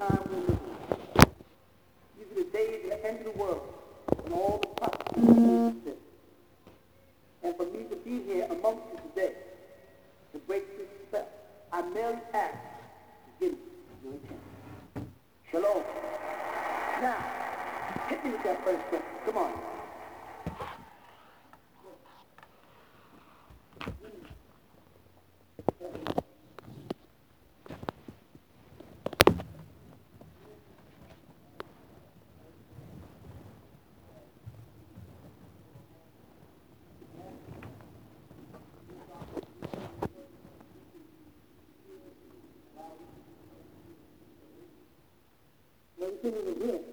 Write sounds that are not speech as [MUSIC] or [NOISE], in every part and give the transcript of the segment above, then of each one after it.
time will be. The days that end the world, when all the prophets. sitting in the room.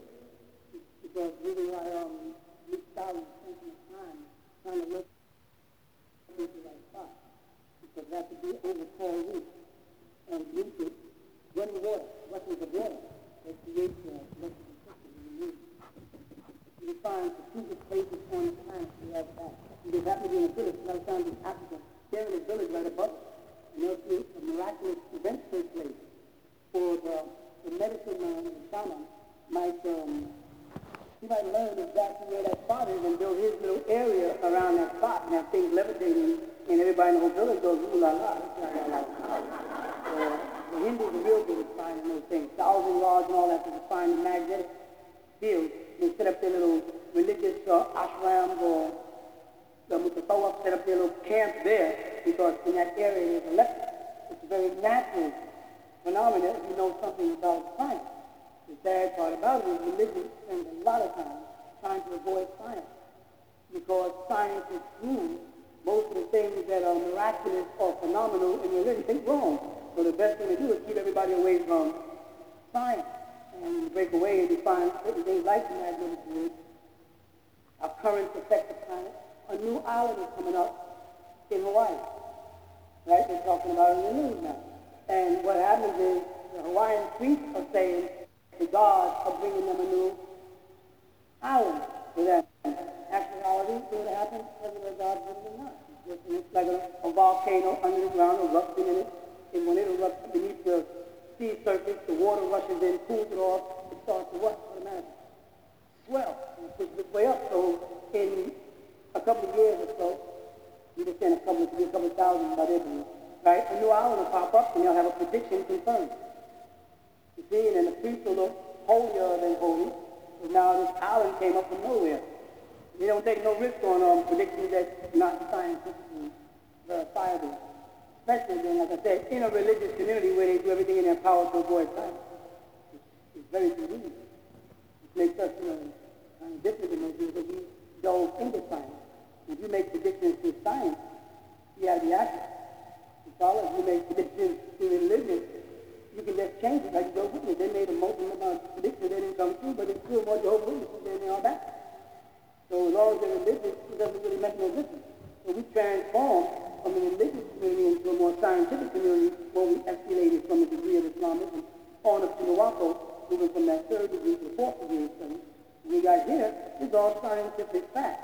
Here is all scientific fact.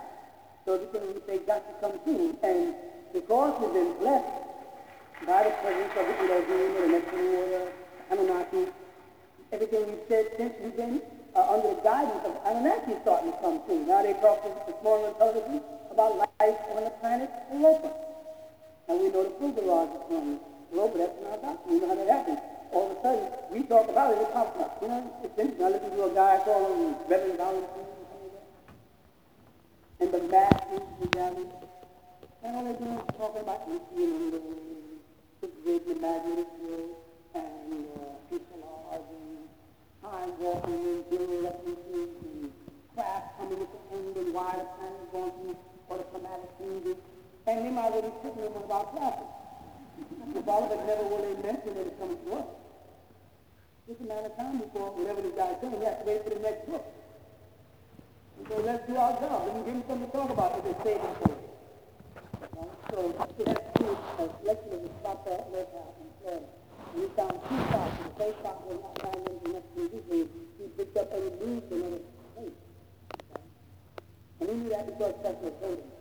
So can, they got to come to, and because we've been blessed by the presence of the Elohim and the Neptune water, Anunnaki, everything we've said since we've been uh, under the guidance of Anunnaki is starting to come true. Now they talk this morning on television about life on the planet Europa. And we know the Fulgarage is from Europa, that's not about We know how that happens. All of a sudden, we talk about it, it pops up. You know, it's interesting. I listen to a guy calling Reverend Donald and the mass individuality. And all they're doing is talking about you the great and magnetic field and uh, people are and time walking and doing electricity and craft coming at the end and why the planet is going to be or the climatic changes. And they might already tell them about traffic. of it never really mentioned it coming to us. It's a matter of time before whatever this guy's doing, he has to wait for the next book. So let's do our job. I give there's something to talk about if it's saving for you. Know? So, so that's true. As lecturers, we stop that workout in Florida. And we found two shots. And the first shot was not found in the next few. He picked up any leaves Another other things. And we knew that because that's what told him.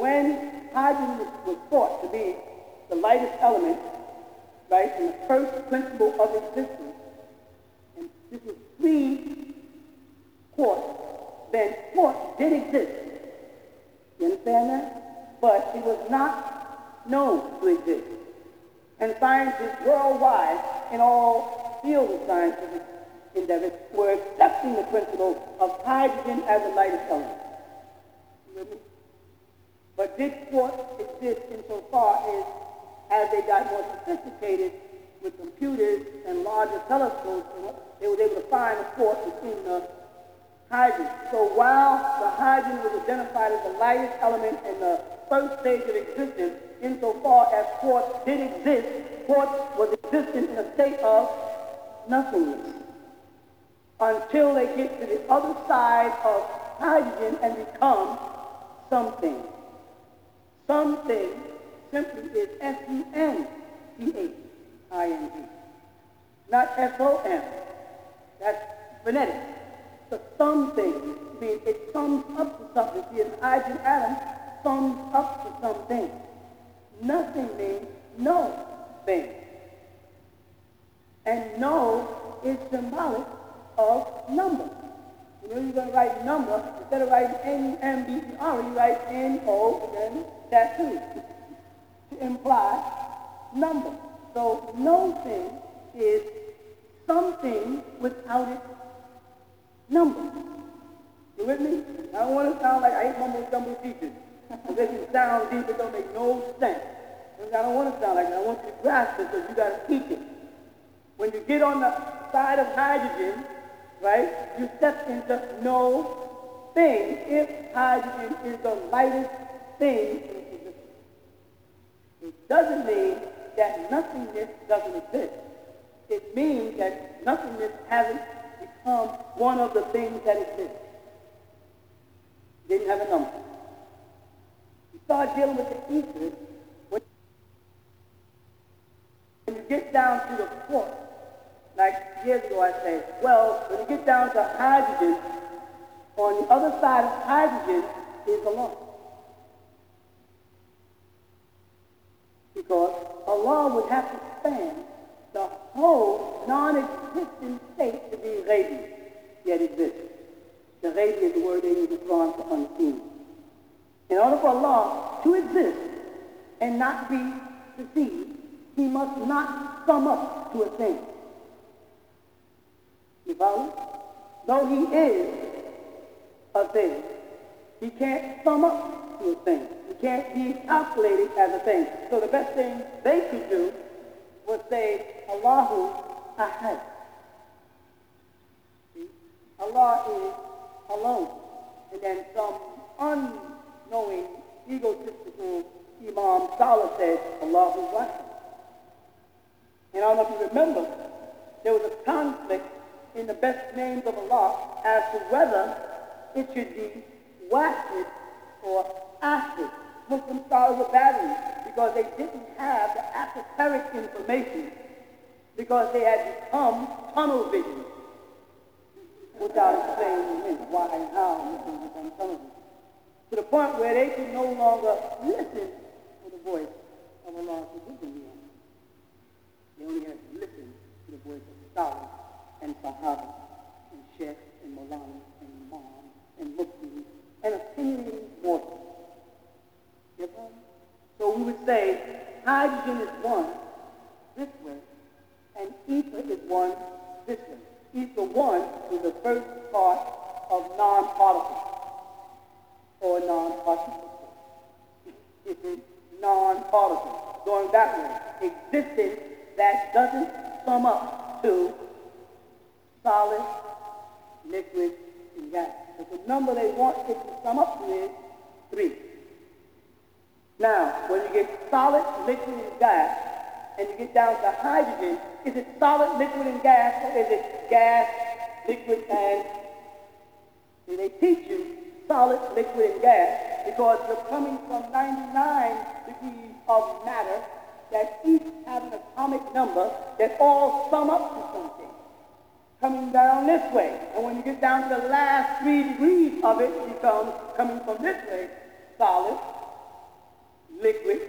When hydrogen was thought to be the lightest element, right, and the first principle of existence, and this is pre quartz, then quartz did exist. You understand that? But it was not known to exist. And scientists worldwide in all fields of scientific endeavors were accepting the principle of hydrogen as the lightest element. But did quartz exist insofar as as they got more sophisticated with computers and larger telescopes, they were able to find the force between the hydrogen. So while the hydrogen was identified as the lightest element in the first stage of existence, insofar as quartz did exist, quartz was existent in a state of nothingness until they get to the other side of hydrogen and become something. Something simply is S-U-N-T-H-I-N-G. Not S-O-M. That's phonetic. The sum thing means it sums up to something. See, an hydrogen atom sums up to something. Nothing means no thing. And no is symbolic of number. You know, you're going to write number, instead of writing N-M-B-E-R, you write N-O, that too to imply number. So no thing is something without its number. You with me? I don't want to sound like I hate mumble jumble teachers. Unless it sounds deep, it don't make no sense. I don't want to sound like that. I want you to grasp it because you got to teach it. When you get on the side of hydrogen, right, you step into no thing if hydrogen is the lightest thing it doesn't mean that nothingness doesn't exist. It means that nothingness hasn't become one of the things that exist. Didn't have a number. You start dealing with the ethers when you get down to the quartz. Like years ago I said, well, when you get down to hydrogen, on the other side of hydrogen is a lump. Because Allah would have to span the whole non-existent state to be ghaibi, yet exists. The ghaibi is the word they use Quran for unseen. In order for Allah to exist and not be deceived, he must not sum up to a thing. You follow? Though he is a thing, he can't sum up to a thing can't be calculated as a thing. So the best thing they could do was say, Allahu Ahad. Allah is alone. And then some unknowing egotistical Imam Salah said, Allah is watching. And I don't know if you remember, there was a conflict in the best names of Allah as to whether it should be Wahid or Ahad. Muslim scholars were battling because they didn't have the esoteric information because they had become tunnel vision. Without explaining why and how Muslims become tunnel vision. To the point where they could no longer listen to the voice of Allah subhanahu wa They only had to listen to the voice of scholars and Sahaba and Sheikh and Maulana and Imam and Muslims and opinionated So we would say hydrogen is one this way and ether is one this way. Ether one is the first part of non-particles or non-particles. Non-particle, going that way. Existence that doesn't sum up to solid, liquid, and gas. But the number they want it to sum up to is three. Now, when you get solid, liquid, and gas, and you get down to hydrogen, is it solid, liquid, and gas, or is it gas, liquid, and see, they teach you solid, liquid, and gas because you're coming from 99 degrees of matter that each have an atomic number that all sum up to something coming down this way. And when you get down to the last three degrees of it, it becomes coming from this way, solid, liquid,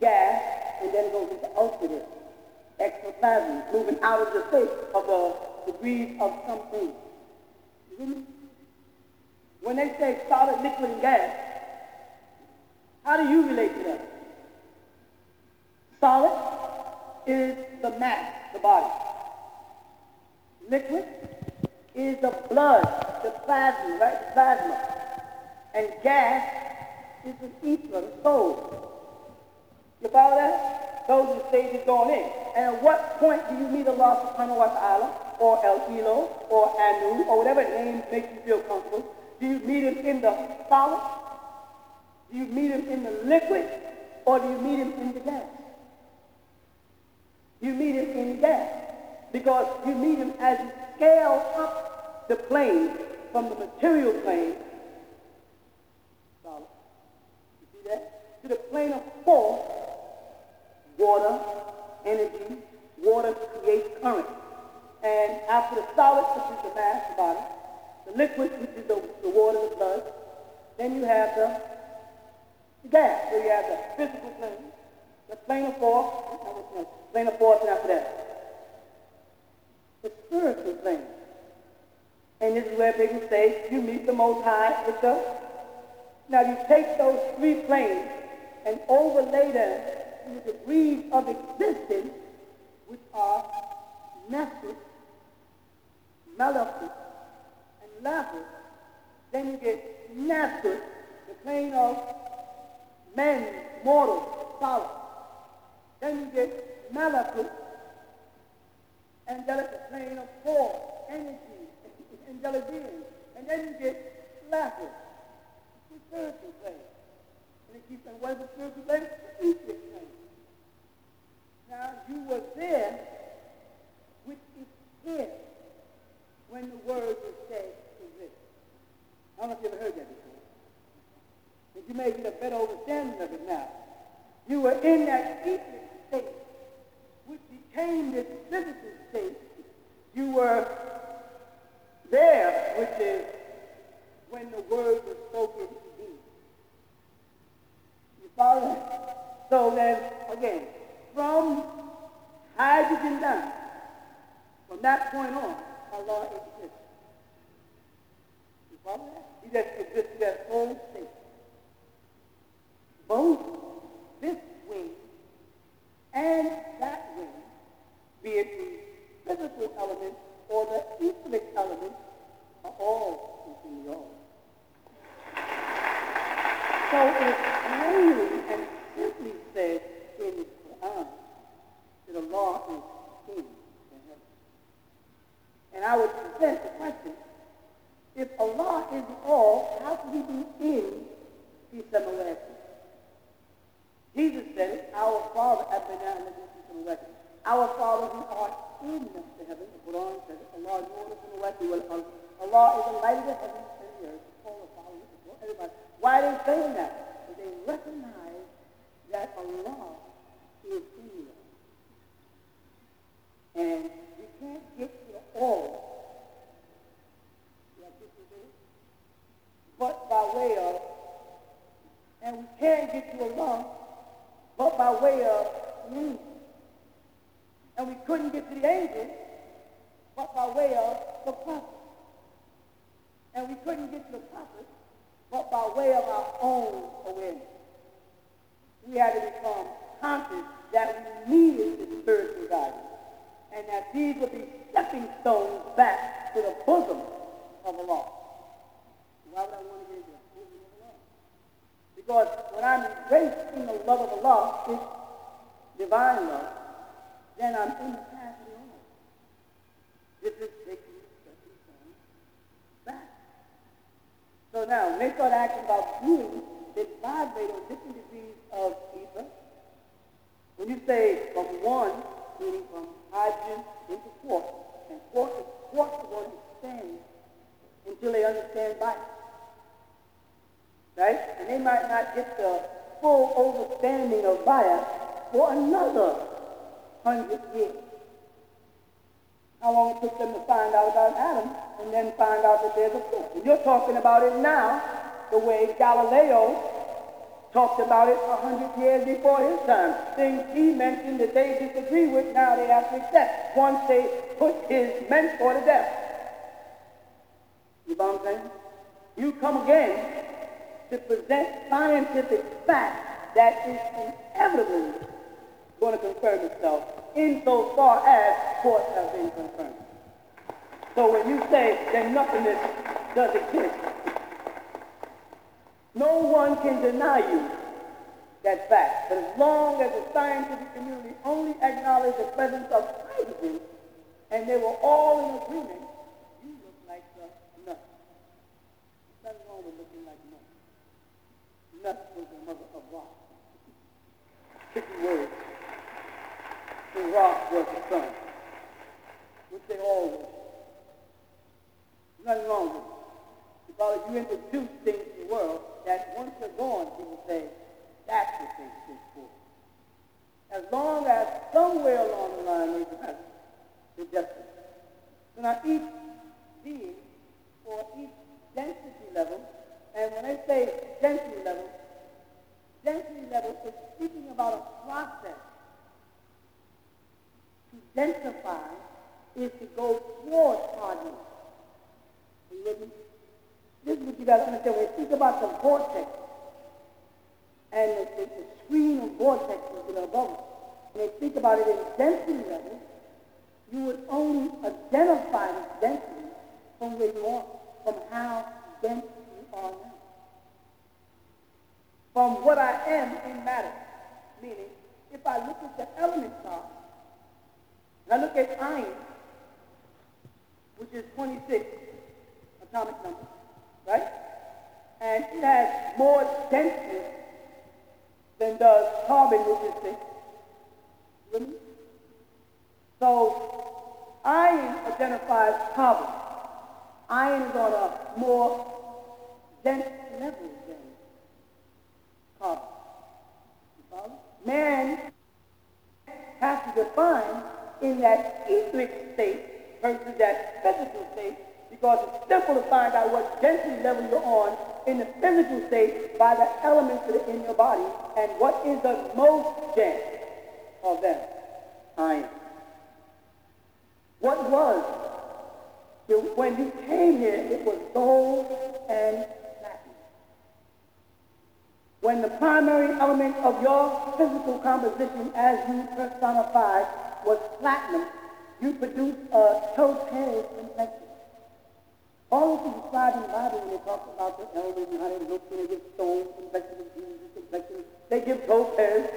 gas, and then goes into ultimate, ectoplasm, moving out of the state of the degrees of something. When they say solid, liquid, and gas, how do you relate to that? Solid is the mass, the body. Liquid is the blood, the plasma, right? Plasma. And gas is the ether, the soul. You follow that? Those are the stages going in. And at what point do you meet Allah subhanahu wa ta'ala, or El Elo, or Anu, or whatever name makes you feel comfortable? Do you meet him in the solid? Do you meet him in the liquid? Or do you meet him in the gas? You meet him in gas. Because you meet him as you scale up the plane from the material plane to the plane of force, water, energy, water creates current. And after the solid, which is the mass, the body, the liquid, which is the, the water, the blood, then you have the, the gas. So you have the physical plane, the plane of force, plane of force, and after that, the spiritual plane. And this is where people say you meet the Most High with the. Now you take those three planes and overlay them to the degrees of existence which are Nasut, Malakut, and Lahut, then you get Nasut, the plane of men, mortal, solid. Then you get Malakut, angelic, the plane of force, energy, [LAUGHS] angelic beings. And then you get Lahut, spiritual plane they keep saying, what is the spiritual thing? The etheric thing. Now, you were there, which is here, when the word was said to this. I don't know if you ever heard that before. But you may get a better understanding of it now. You were in that etheric state, which became this physical state. You were there, which is when the word was spoken So then, again, from hydrogen down, from that point on, Allah exists. You follow that? He just exists in that whole state. Both this wing and that wing, be it the physical element or the etheric element, are all within the all. So it's and simply said in the Quran that Allah is king in heaven. And I would present the question, if Allah is all, how can he be in and Jesus said it, our Father, our Father who art in the heavens, the Quran says it, Allah Allah is the light of the heavens and the earth. All the Father, everybody. Why are they saying that? They recognize that Allah is you. And you can't get to all but by way of, and we can't get to Allah but by way of me. And we couldn't get to the angels but by way of the prophet. And we couldn't get to the prophet but by way of our own awareness. We had to become conscious that we needed the spiritual guidance and that these would be stepping stones back to the bosom of Allah. Why would I want to get into the bosom of Allah? Because when I'm embraced in the love of the Allah, this divine love, then I'm in the path of Allah. This is taking the stepping stones back. So now, they start asking about being, they vibrate on different degrees of ether. When you say from one, meaning from hydrogen into quartz, and quartz is, quartz going to expand until they understand life. Right? And they might not get the full understanding of Maya for another hundred years. How long it took them to find out about atom and then find out that there's a? And you're talking about it now the way Galileo talked about it a hundred years before his time. Things he mentioned that they disagree with, now they have to accept once they put his mentor to death. You know what I'm saying? You come again to present scientific fact that is inevitably going to confirm itself insofar as courts have been confirmed. So when you say that nothingness does exist, no one can deny you that fact. But as long as the scientific community only acknowledged the presence of hydrogen, and they were all in agreement, you look like the nut. Nothing wrong with looking like nut. Nut was the mother of Ra. Tricky words. The rock was the sun, which they all were. Nothing wrong with it. Because you introduce things to the world that once you're gone, people say, that's what they exist for. As long as somewhere along the line they have the justice. So now each being or each density level, and when I say density level, density level is speaking about a process. To densify is to go towards hardness. Are you with me? This is what you got to understand. When you think about the vortex and the, the, the screen of vortexes are above it, when you think about it in density level, you would only identify this density from where you are, from how dense you are now. From what I am in matter. Meaning, if I look at the element chart, I look at iron, which is 26 atomic number, right? And it has more density than does carbon, which is six. Really? So iron identifies carbon. Iron is on a more dense level than carbon. Man has to define in that etheric state versus that physical state because it's simple to find out what density level you're on in the physical state by the elements that are in your body and what is the most dense of them. Iron. What was? When you came here, it was gold and platinum. When the primary element of your physical composition as you personified was platinum, you produce a topaz complexion. All this is described in the Bible when they talk about the elders and how they look and they give stones, complexion of Jesus, complexion. They give topaz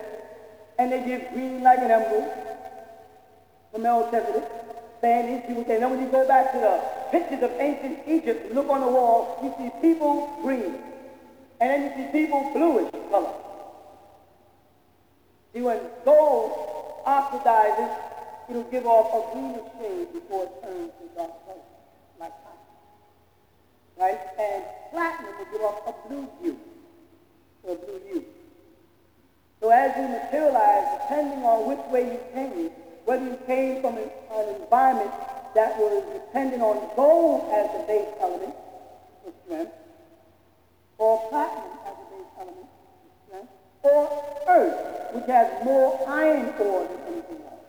and they give green like an emerald from Melchizedek. Saying these people say, now when you go back to the pictures of ancient Egypt, look on the wall, you see people green. And then you see people bluish color. See, when gold oxidizes, it'll give off a greenish shade before it turns to dark color, like cotton. Right? And platinum will give off a blue hue, or a blue hue. So as you materialize, depending on which way you came, whether you came from an, an environment that was dependent on gold as the base element for strength, or platinum as the base element or earth, which has more iron ore than anything else.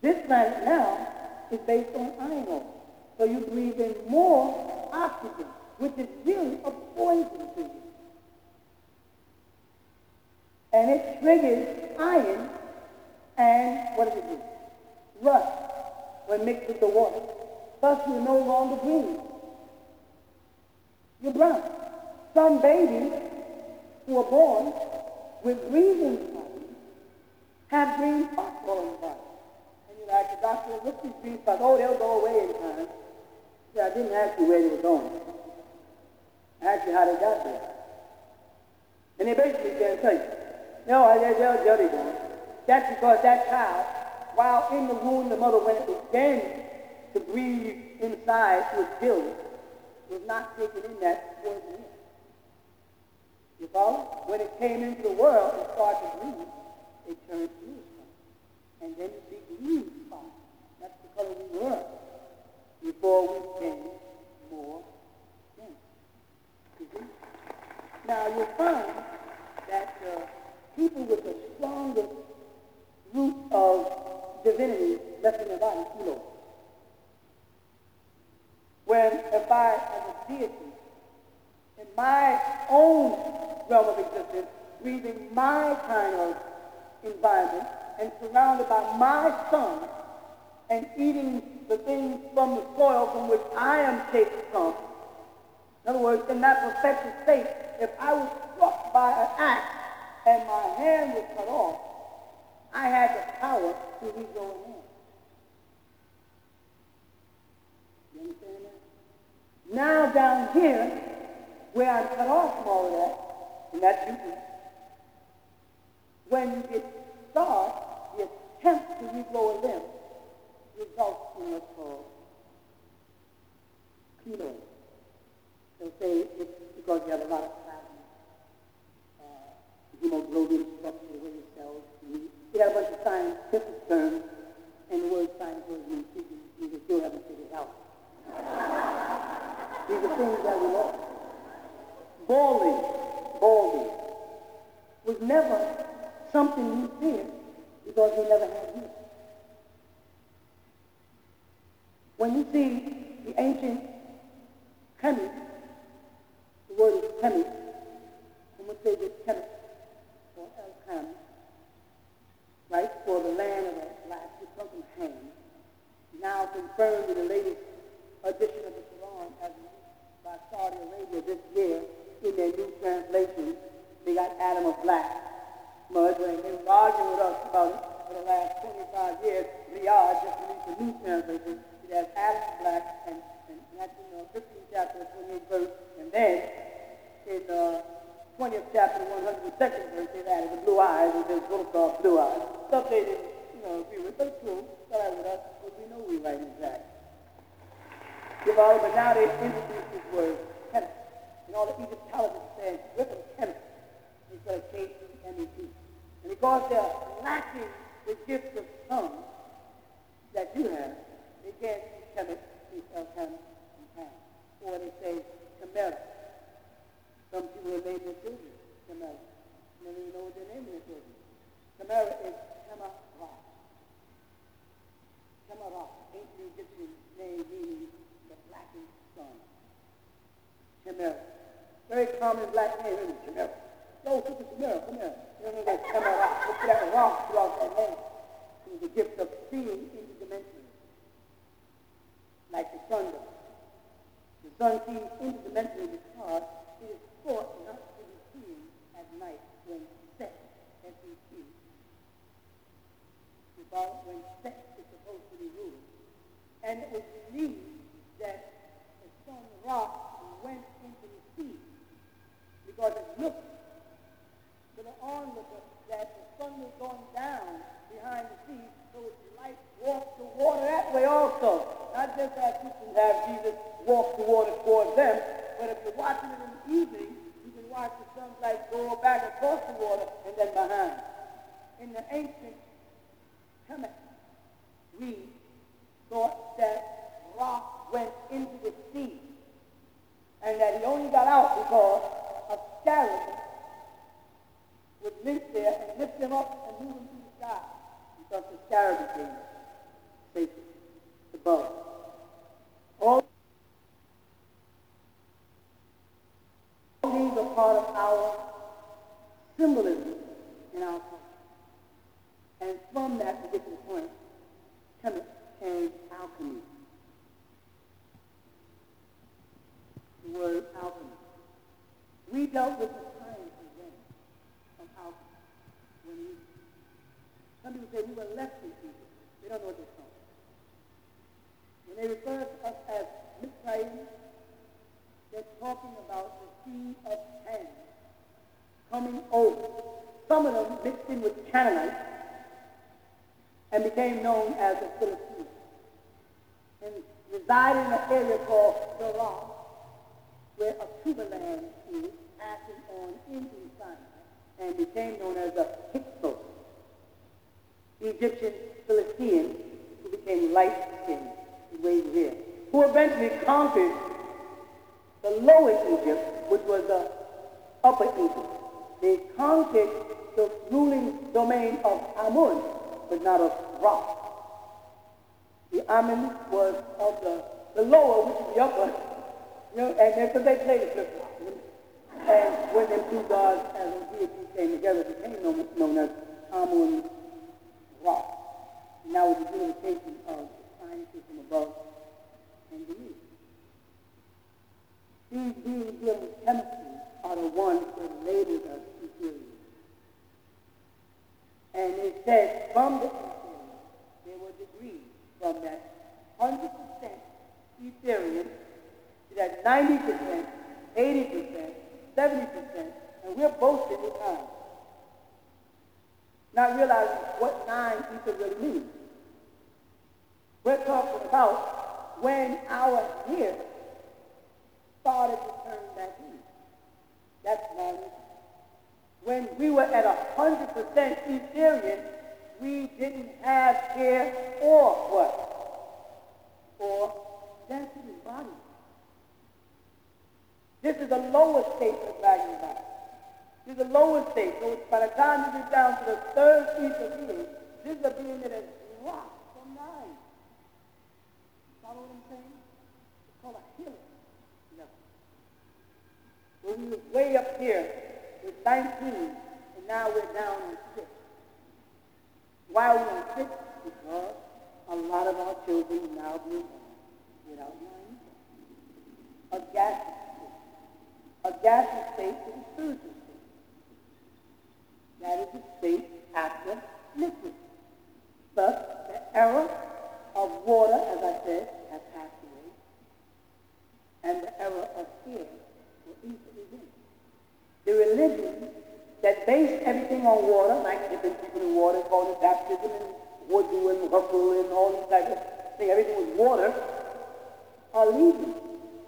This planet now is based on iron ore. So you breathe in more oxygen, which is really a poison to you. And it triggers iron and what does it do? Rust when mixed with the water. Thus you're no longer green. You're brown. Some babies who are born with breathing problems have green spots all the body. And you ask the doctor, what's these green spots? Oh, they'll go away in time. Yeah, I didn't ask you where they were going. I asked you how they got there. And they basically can't tell you. No, they'll, they'll be going. That's because that child, while in the womb, the mother, when it began to breathe inside was gills, was not taking in that poison. You follow? When it came into the world and started to it turned blue. And then it became spots. That's the color we were before we came more dense. Now you'll find that uh, people with the strongest root of divinity left in their body, kilo. When if I, as a deity, in my own realm of existence, breathing my kind of environment, and surrounded by my sun, and eating the things from the soil from which I am taken from. In other words, in that perfected state, if I was struck by an axe and my hand was cut off, I had the power to regrow a. You understand that? Now down here, where I'm cut off from all of that, and that's you. When it starts, the attempt to regrow a limb results in what's called keloid. They'll say it's because you have a lot of plasma, uh, hemoglobin structure, way your cells move. You got a bunch of scientific terms, and the word science mean you can still haven't figured out. These are things that we know. Balding, balding, was never something you feared because we never had you. When you see the ancient Kemet, the word is Kemet, from which they get Kemet, or El right, for the land of the black, which comes from Ham, now confirmed in the latest edition of the Quran as by Saudi Arabia this year in their new translation. They got Adam of Black. Mud, and they were arguing with us about it for the last 25 years. Riyadh just released a new translation. It has Adam of Black, and, and, that's in the 15th chapter, 28th verse. And then in uh, the 20th chapter, 102nd verse, they've added the blue eyes, and there's little called blue eyes. Stuff they didn't, you know, agree with, but true. Start with us, because we know we write exact. You know, but now they introduced this word, chemist. And all the Egyptologists say, with them chemist, instead of K-E-M-E-T. And because they're lacking the gift of tongues that you have, they can't be chemist, they spell chem and chem. Or they say chimera. Some people have named their children chimera. They don't even know what they're naming their children. Chimera is chemera. Chemera, ancient Egyptian name meaning the blackened sun. Chimera. Very common black name, isn't it? Go to the Chimera, come here. You know that Chimera. Look at that rock throughout that name. It was the gift of seeing into dimensions, like the sun does. The sun sees interdimensionally because it is thought not to be seen at night when set, S-E-T. About when set is supposed to be ruled. And it was believed that the sun rock went into the sea because it looked to the onlooker that the sun was going down behind the sea, so its light walked the water that way also. Not just as Christians have Jesus walk the water towards them, but if you're watching it in the evening, you can watch the sunlight go back across the water and then behind. In the ancient Kemet, we thought that rock went into the sea and that he only got out because a scarab would live there and lift them up and move them through the sky because the became sacred, the bow. All these are part of our symbolism in our culture. And from that, to the point, Kemet came alchemy. The word alchemy. We dealt with the science then of alchemy. When we, some people say we were lefty people. They don't know what they're talking When they refer to us as Mitzrayim, they're talking about the seed of Ham coming over. Some of them mixed in with Canaanites and became known as the Philistines and resided in an area called Gerar, where a Tubaland is on into Sinai and became known as the Hyksos, the Egyptian Philistines who became light-skinned, way here, who eventually conquered the lower Egypt, which was the upper Egypt. They conquered the ruling domain of Amun, but not of Ra. The Amun was of the, the lower, which is the upper, you know, and because they played the And when them two gods as a deity came together, became known, as Amun Ra. Now with the unification of the sciences from above and beneath. These beings dealing with chemistry are the ones that labeled us inferior. And it says from the inferior, there were degrees from that 100% Etherian to that 90%, 80%, 70%, and we're boasting with nine. Not realizing what nine ether really means. We're talking about when our here started to turn back in. That's nine When we were at a hundred percent Etherian, we didn't have care or what? Or density body. This is the lower state of dragon body. This is the lower state. So by the time you get down to the third piece of being, this is a being that has dropped from nine. Follow what I'm saying? It's called a healing level. When we was way up here with 19, and now we're down on 6. Why are we on 6? Because a lot of our children now being without mind. A state. A gaseous state is a spiritual state. That is the state after liquid. Thus, the era of water, as I said, has passed away, and the era of air will easily be. The religion that based everything on water, like different people in water, called it baptism and wudu and ghusl and all these types of things, everything was water, are leaving.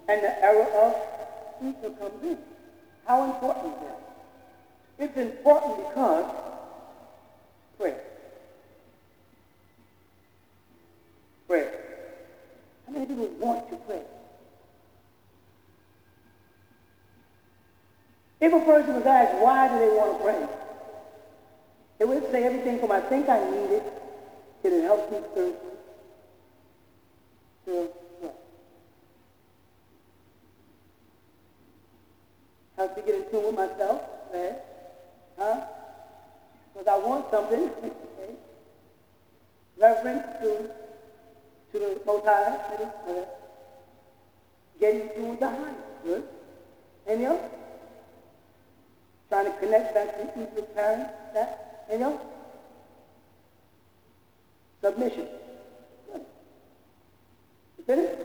And the era of ether comes in. How important is that? It's important because prayer. Prayer. How many people want to pray? If a person was asked why do they want to pray, they would say everything from I think I need it, it helps me through Helps me get in tune with myself, right? Huh? Because I want something, [LAUGHS] okay? Reverence to, to the Most High, uh, getting in tune with the High, good? Any else? Trying to connect back to each parents, that, any else? Submission. Good. You finished?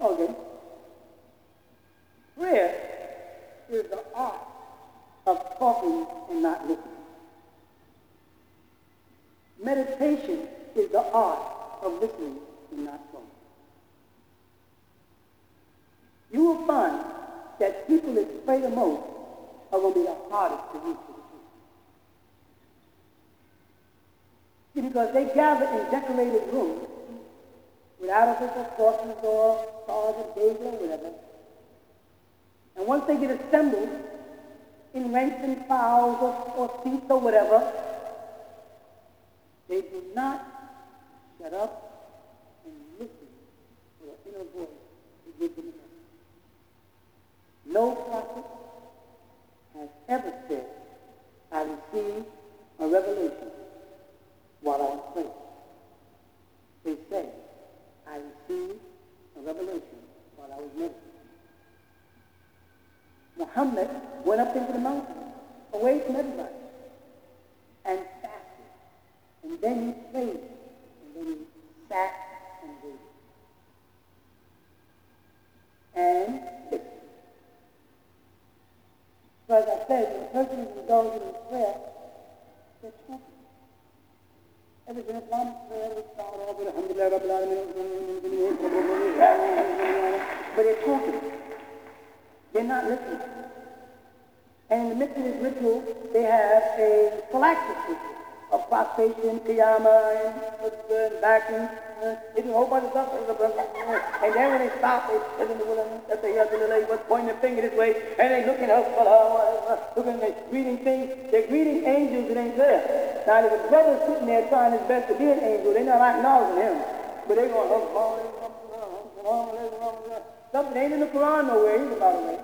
Okay is the art of talking and not listening. Meditation is the art of listening and not talking. You will find that people that pray the most are going to be the hardest to reach because they gather in decorated rooms without official forces or stars and or whatever, and once they get assembled in ranks and files or, or seats or whatever, they do not shut up and listen to the inner voice that gives them a. No prophet has ever said, I received a revelation while I was praying. They say, I received a revelation while I was meditating. Muhammad went up into the mountain, away from everybody, and fasted. And then he prayed, and then he sat and waited. And. So as I said, a person is indulging in prayer, they're talking. Prayer Alhamdulillah Alameen, but they're talking. They're not listening. And in the midst of this ritual, they have a phylactic ritual of prostration, qiyamah, and khutbah, and. Uh, they do a whole bunch of stuff. And then when they stop, they sit in the willing, that they have the was pointing their finger this way, and they looking up, looking, they greeting things. They're greeting angels that ain't there. Now, there's a brother sitting there trying his best to be an angel. They're not acknowledging him. But they're going, something ain't in the Quran nowhere either, by the way.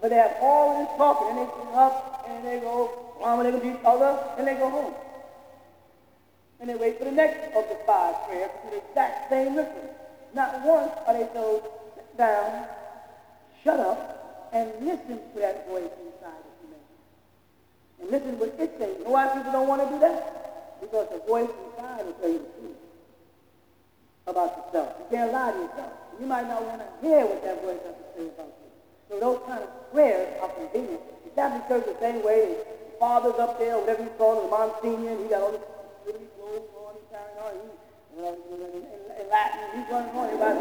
But they have all this talking, and they sit up, and they go, and they to each other, and they go home and they wait for the next of the five prayers to the exact same ritual. Not once are they told, sit down, shut up, and listen to that voice inside of you. And listen to what it says. You know why people don't want to do that? Because the voice inside will tell you the truth about yourself. You can't lie to yourself. You might not want to hear what that voice has to say about you. So those kind of prayers are convenient. The Catholic Church the same way. The father's up there, whatever you call the Monsignor, and he got all this uh, in Latin, he's running on everybody.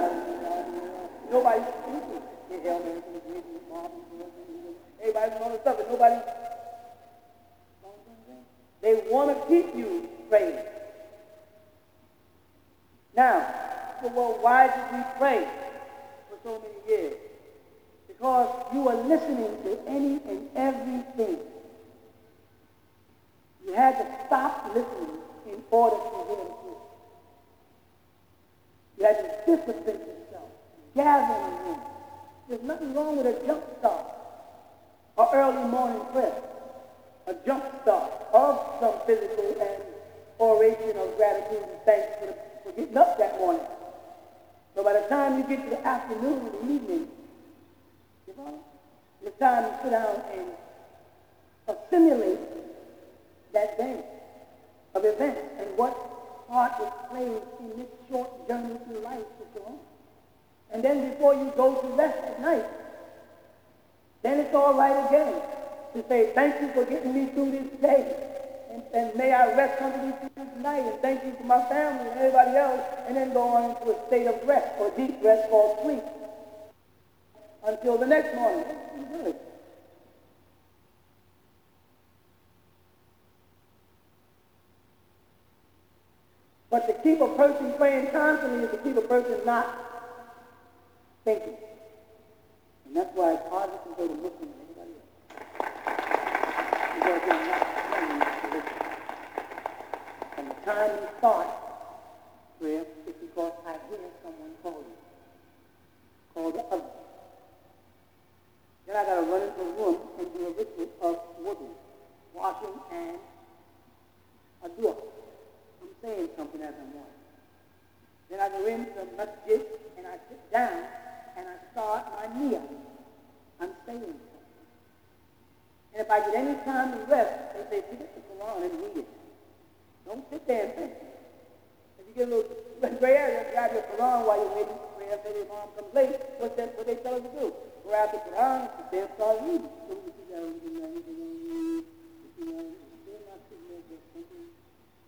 Nobody speaking. Everybody's on the stuff, and nobody. They want to keep you praying. Now, so, well, why did we pray for so many years? Because you are listening to any and everything. You had to stop listening in order to hear the truth. You had to discipline yourself, gather in. There's nothing wrong with a jump start or early morning prayer, a jump start of some physical and oration of gratitude and thanks for, the, for getting up that morning. So by the time you get to the afternoon or the evening, you know, it's time to sit down and assimilate that day of events and what part is played in this short journey through life that you're on. And then before you go to rest at night, then it's all right again to say, thank you for getting me through this day. And, and may I rest under these tonight. And thank you to my family and everybody else. And then go on into a state of rest or deep rest called sleep until the next morning. But to keep a person praying constantly is to keep a person not thinking. And that's why it's harder to go to Muslim than anybody else. Because they're not praying to listen. From the time you start prayer, it's because I hear someone call you. Call the other. Then I got to run into a room and do a ritual of wudu, washing and a dua saying something as I'm walking. Then I go into the masjid and I sit down and I start my niyyah. I'm saying something. And if I get any time to rest, they say, pick up the Quran and read it. Don't sit there and think. If you get a little gray area, grab your Quran while you're waiting for prayer, say the imam comes late, what's that what they tell us to do? Grab the Quran and sit there and start reading.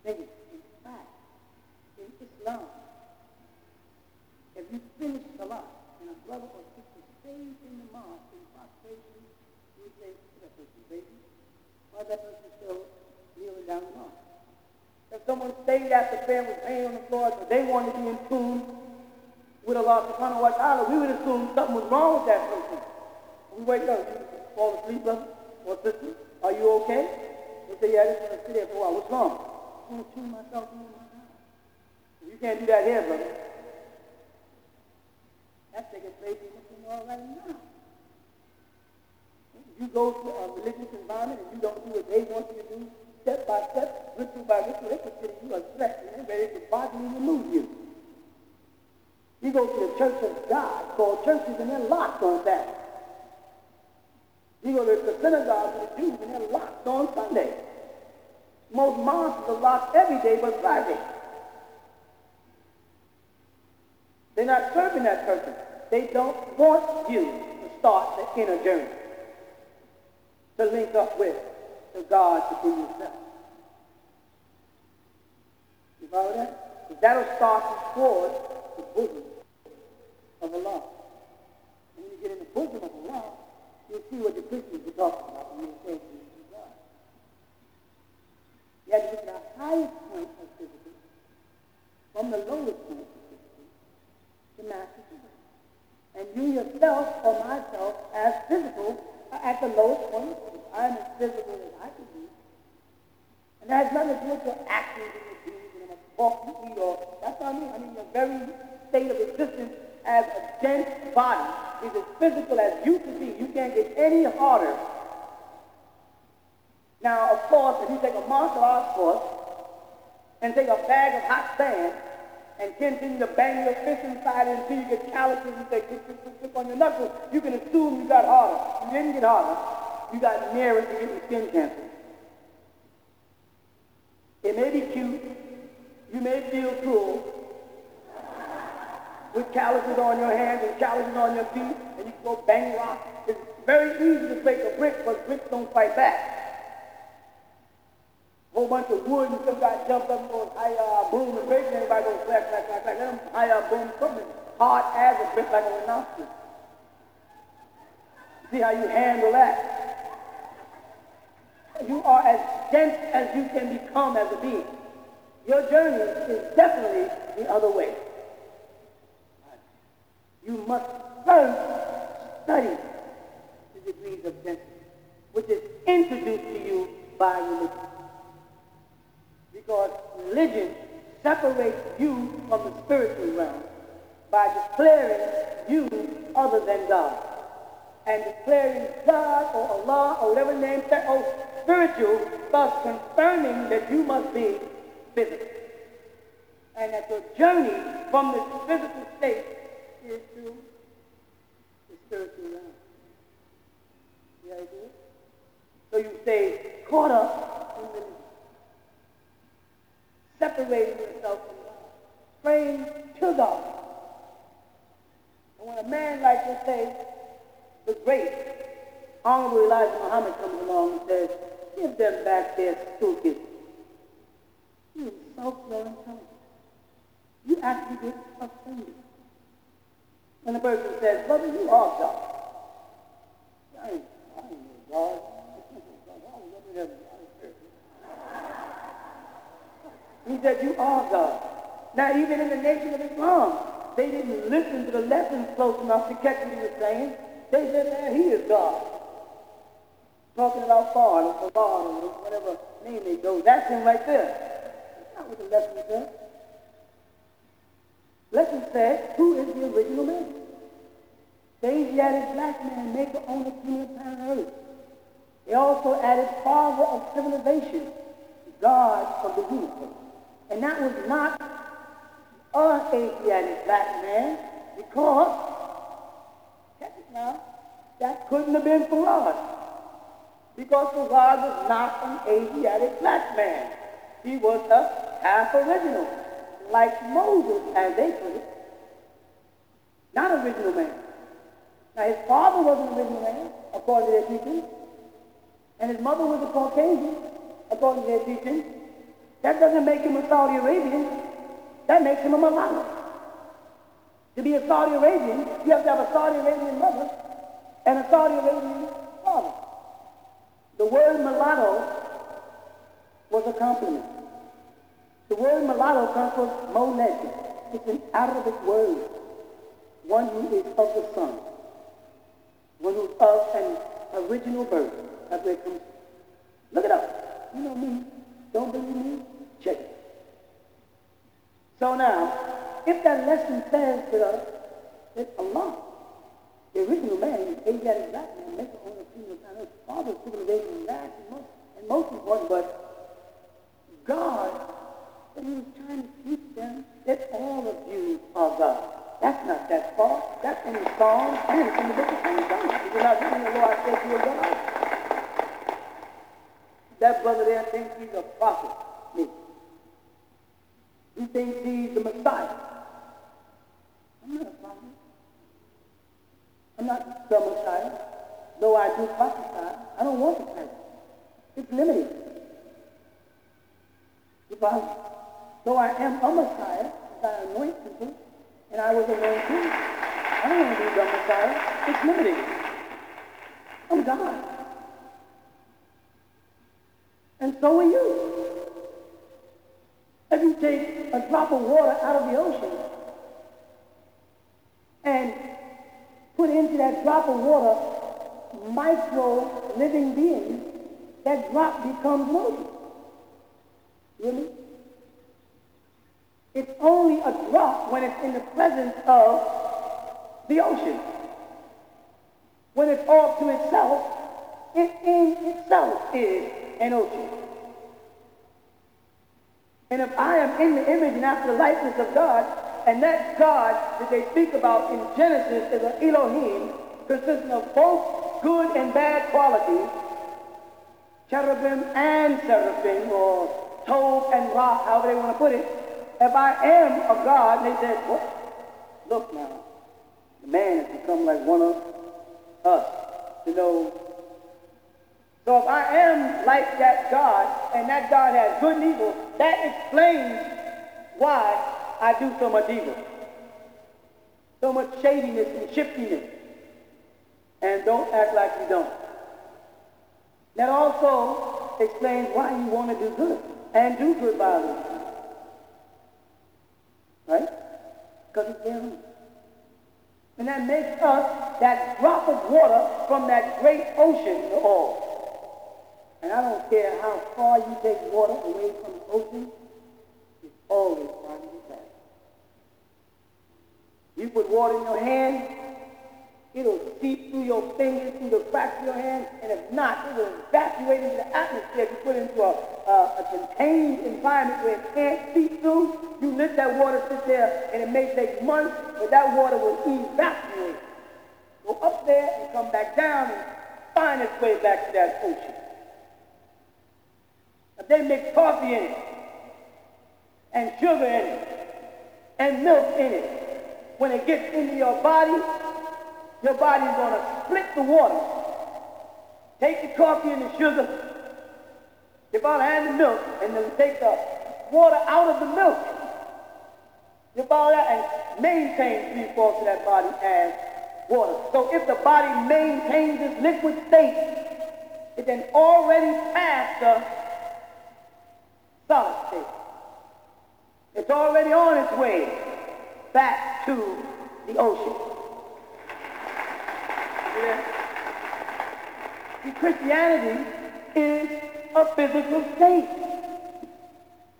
Thinking, in fact, in Islam, if you finish Salah and a brother or sister stays in the mosque in prostration, you say, that person, baby, why that person still kneeling down the mosque? Someone stayed after prayer was laying on the floor, so they wanted to be in tune with Allah subhanahu wa ta'ala, we would assume something was wrong with that person. We wake up, fall asleep, brother or sister, are you okay? They say, yeah, I just want to sit there for a while. What's wrong? I want to tune myself in my You can't do that here, brother. That's taking place in the world right now. You go to a religious environment and you don't do what they want you to do, step by step, ritual by ritual, they consider you a threat and they're ready to bodily remove you. You go to the church of God called churches and they're locked on that. You go to the synagogue of the Jews and they're locked on Sunday. Most mosques are locked every day but Friday. They're not serving that person. They don't want you to start the inner journey, to link up with the God within yourself. You follow that? Because that'll start you towards the bosom of Allah. And when you get in the bosom of Allah, you'll see what the Christians are talking about when they say Jesus God. You have to look at the highest point of physical from the lowest point of physical to master physical. And you yourself or myself as physical at the lowest point of physical. I am as physical as I can be. And that has nothing to do with your actions and your deeds and a walk you eat or that's what I mean. I mean your very state of existence as a dense body is as physical as you can be. You can't get any harder. Now, of course, if you take a martial arts course and take a bag of hot sand and continue to bang your fist inside until you get calluses and say click, click, click, click on your knuckles, you can assume you got harder. You didn't get harder. You got nearer to getting skin cancer. It may be cute. You may feel cruel with calluses on your hands and calluses on your feet, and you go bang rock. It's very easy to break a brick, but bricks don't fight back. Whole bunch of wood and some guy jumped up on high uh, boom and break, and everybody goes slack, slack, slack. Let them high uh, boom something hard as a brick like a rhinoceros. See how you handle that. You are as dense as you can become as a being. Your journey is definitely the other way. You must first study the degrees of density, which is introduced to you by religion. Because religion separates you from the spiritual realm by declaring you other than God. And declaring God or Allah or whatever name that or spiritual, thus confirming that you must be physical. And that your journey from this physical state is to the spiritual realm. You do? So you say, caught up. Separating yourself from God. Praying to God. And when a man like to say, the great Honorable Elijah Muhammad comes along and says, give them back their stupid. You so slow intelligent. You actually get offended. And the person says, brother, you are God. I ain't, I ain't God. He said, you are God. Now, even in the nation of Islam, they didn't listen to the lessons close enough to catch what he was saying. They said, man, he is God. Talking about God or God or whatever name they go. That's him right there. That's not what the lesson said. Lesson said, who is the original man? The Asiatic black man, maker, owner, king of planet Earth. They also added father of civilization, God of the universe. And that was not an Asiatic black man because, check it now, that couldn't have been Farad. Because Farad was not an Asiatic black man. He was a half original like Moses, as they put it. Not original man. Now, his father was an original man, according to their teaching, and his mother was a Caucasian, according to their teaching. That doesn't make him a Saudi Arabian. That makes him a mulatto. To be a Saudi Arabian, you have to have a Saudi Arabian mother and a Saudi Arabian father. The word mulatto was a compliment. The word mulatto comes from moled. It's an Arabic word. One who is of the sun. One who's of an original birth. That's where it comes. Look it up. You know me. Don't believe me? Check it. So now, if that lesson says to us uh, that Allah, the original man, Asiatic black man, maker, owner, female, kind of father of civilization that, and most, and most important, but God, that he was trying to teach them that all of you are God. That's not that far. That's in the Psalms and in the book of. John. If you're not reading the Lord, I said you are God. That brother there thinks he's a prophet. Me. He thinks he's the Messiah. I'm not a prophet. I'm not the Messiah. Though I do prophesy, I don't want the title. It's limited. Because though I am a Messiah, I anoint people, and I was anointed, I don't want to be the Messiah. It's limited. I'm God. And so are you. If you take a drop of water out of the ocean and put into that drop of water micro living beings, that drop becomes ocean. Really? It's only a drop when it's in the presence of the ocean. When it's all to itself, it in itself is ocean. And if I am in the image and after the likeness of God, and that God that they speak about in Genesis is an Elohim, consisting of both good and bad qualities, cherubim and seraphim, or Tov and Ra, however they want to put it, if I am a God, and they said? Look now, the man has become like one of us. You know, so if I am like that God, and that God has good and evil, that explains why I do so much evil. So much shadiness and shiftiness. And don't act like you don't. That also explains why you want to do good and do good by others. Right? Because it's there. And that makes us that drop of water from that great ocean of all. And I don't care how far you take water away from the ocean, it's always going to be back. You put water in your hand, it'll seep through your fingers, through the cracks of your hand, and if not, it will evacuate into the atmosphere. If you put it into a, a, a contained environment where it can't seep through, you let that water sit there, and it may take months, but that water will evaporate. Go up there and come back down and find its way back to that ocean. If they mix coffee in it, and sugar in it, and milk in it, when it gets into your body, your body's going to split the water. Take the coffee and the sugar, your body and the milk, and then take the water out of the milk. Your body and maintain three-fourths of that body as water. So if the body maintains its liquid state, it then already passed the solid state. It's already on its way back to the ocean. See, Christianity is a physical state.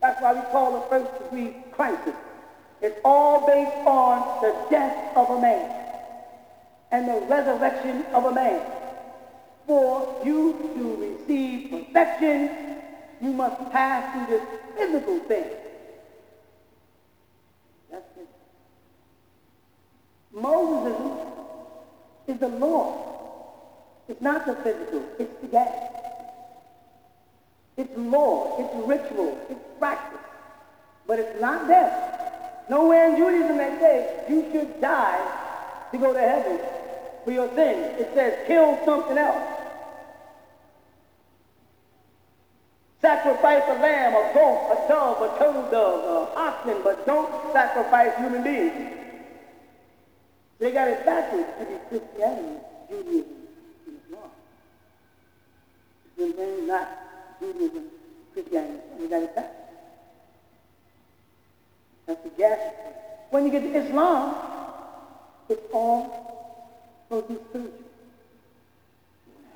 That's why we call it first degree crisis. It's all based on the death of a man and the resurrection of a man. For you to receive perfection, you must pass through this physical thing. That's it. Moses is the law. It's not the physical, it's the gas. It's law, it's ritual, it's practice. But it's not death. Nowhere in Judaism they say you should die to go to heaven for your sins. It says kill something else. Sacrifice a lamb, a goat, a dove, a turtle dove, a oxen, but don't sacrifice human beings. They got it backwards to be Christianity, Judaism, and Islam. It's not Judaism, Christianity. They got it backwards. That's the gas. When you get to Islam, it's all supposed to be spiritual.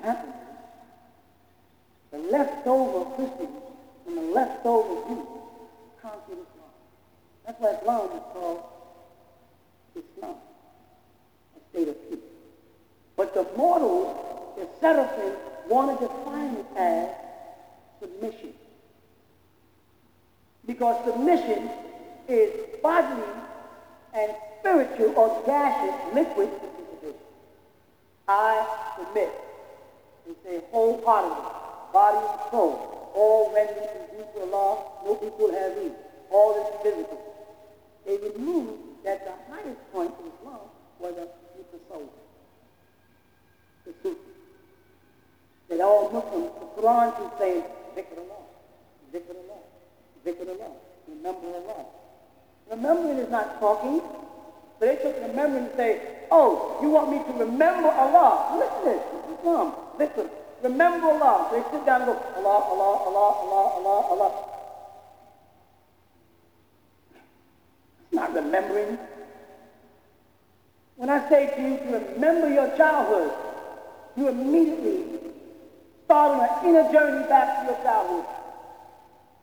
What the leftover Christians and the leftover Jews conquered Islam. That's why Islam is called Islam, a state of peace. But the mortals, the seraphim, wanted to define it as submission. Because submission is bodily and spiritual or gaseous liquid participation. I submit. and say wholeheartedly, body and soul, all rendered to due to Allah, no equal have he. All is physical. They would that the highest point in Islam was a soul. The Sufi. That all Muslims, the Quran is saying, Zikr Allah, Zikr Allah, Zikr Allah, remember Allah. Remembering is not talking. But they took remembering and say, oh, you want me to remember Allah? Listen. Islam. Listen. Remember Allah. They sit down and go, Allah, Allah, Allah, Allah, Allah, Allah. It's not remembering. When I say to you to remember your childhood, you immediately start on an inner journey back to your childhood.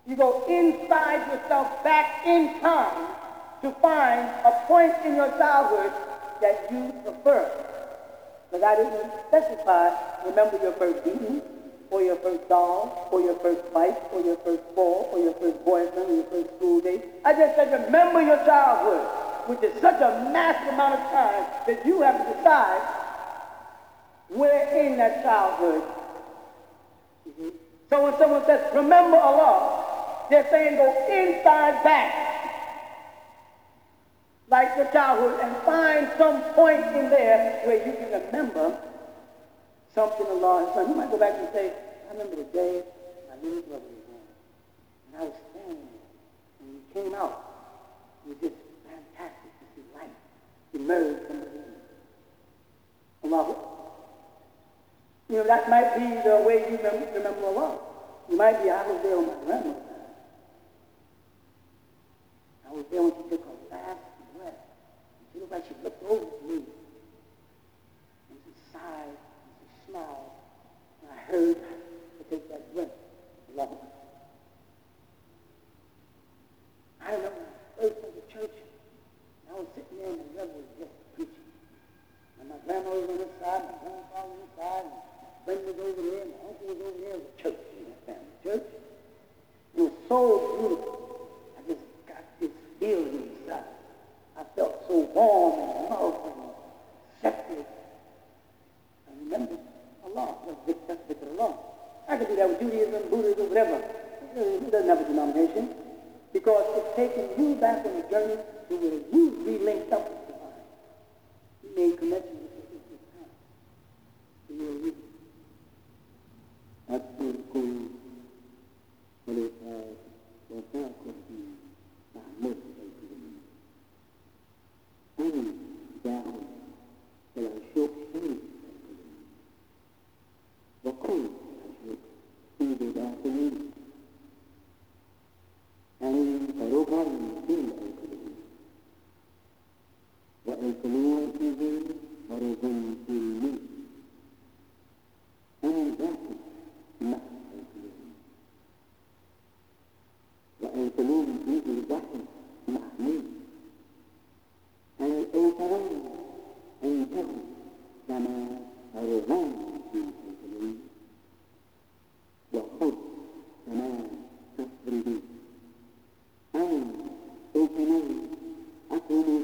You go inside yourself back in time to find a point in your childhood that you prefer. But I didn't specify, remember your first beating, or your first doll, or your first fight, or your first ball, or your first boyfriend, or your first school day. I just said remember your childhood, which is such a massive amount of time that you have to decide where in that childhood. Mm-hmm. So when someone says, remember Allah, they're saying go inside back, like your childhood, and find some point in there where you can remember something Allah has done. You might go back and say, I remember the day my little brother was born. And I was standing there. And he came out, it was just fantastic to see light emerge from the womb. Allah. You know, that might be the way you remember Allah. You might be, I was there on my grandmother. I was there when she took her last breath. She looked over me. And she sighed and she smiled. And I heard her take that breath. Allah. I remember I first went to church. I was sitting there and the reverend was just preaching. And my grandma was on this side, my grandfather on this side, and my friend was over there, and my uncle was over there. It was church, in that family church. It was so beautiful I just got this feeling inside. Felt so warm and loved and accepted. I remember Allah, that's dhikr Allah. I could do that with Judaism, Buddhism, whatever. It doesn't have a denomination because it's taking you back on a journey to where you re-linked up with the divine. You made connections with the past. So you're a That's pretty cool. حين جاءهم والعشوق حين وكل العشوق في بداخلهم أن قلوبهم من كل القلوب والقلوب فيهم مرض في الملك أن مع مأسى القلوب والقلوب فيه بحر محمود Hani eğitimin eğitim sama haruman dikatakan waktu sama tasbih. Ay eğitimin akıllı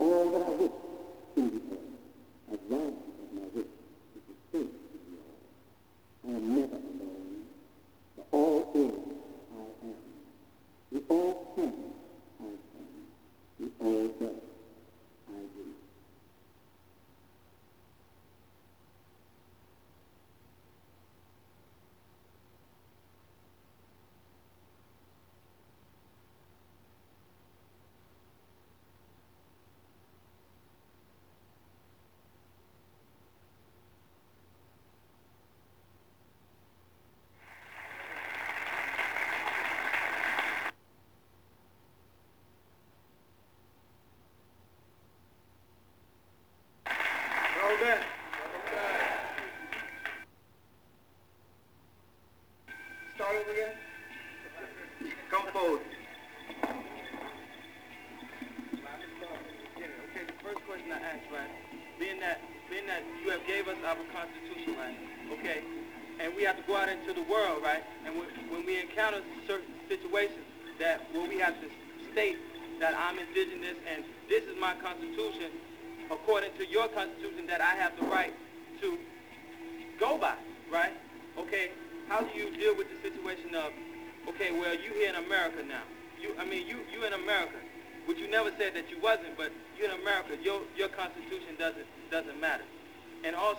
obra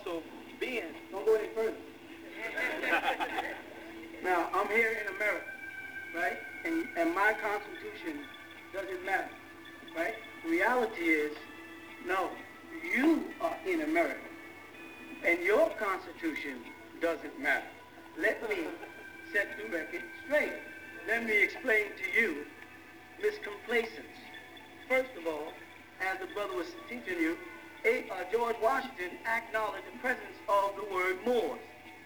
also, being, Don't go any further. [LAUGHS] now, I'm here in America, right? And, and my constitution doesn't matter, right? Reality is, no, you are in America, and your constitution doesn't matter. Let me set the record straight. Let me explain to you miscomplacence. First of all, as the brother was teaching you, a, George Washington acknowledged the presence of the word Moors.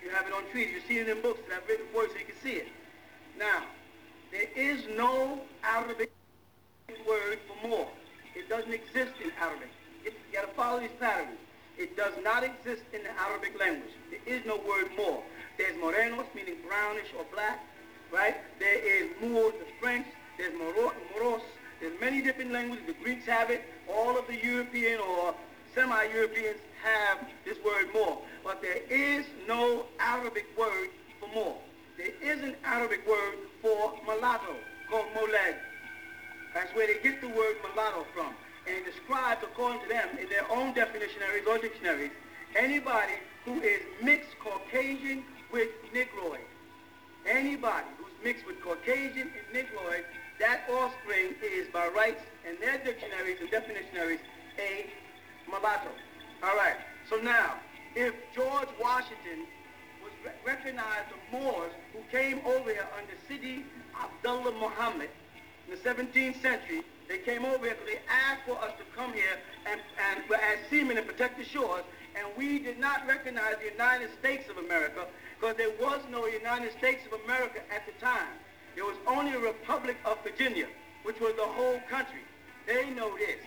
You have it on treaty. You see it in books that I've written for you so you can see it. Now, there is no Arabic word for more. It doesn't exist in Arabic. You got to follow these patterns. It does not exist in the Arabic language. There is no word more. There's morenos, meaning brownish or black, right? There is Moors, the French. There's Moro, Moros. There's many different languages. The Greeks have it. All of the European or semi-Europeans have this word more. But there is no Arabic word for more. There is an Arabic word for mulatto called moleg. That's where they get the word mulatto from. And it describes, according to them, in their own definitionaries or dictionaries, anybody who is mixed Caucasian with Negroid. Anybody who's mixed with Caucasian and Negroid, that offspring is, by rights and their dictionaries and definitionaries, a mulatto. All right. So now, if George Washington was re- recognized the Moors who came over here under Sidi Abdullah Muhammad in the 17th century, they came over here because they asked for us to come here and, and as seamen and protect the shores, and we did not recognize the United States of America because there was no United States of America at the time. There was only a Republic of Virginia, which was the whole country. They know this.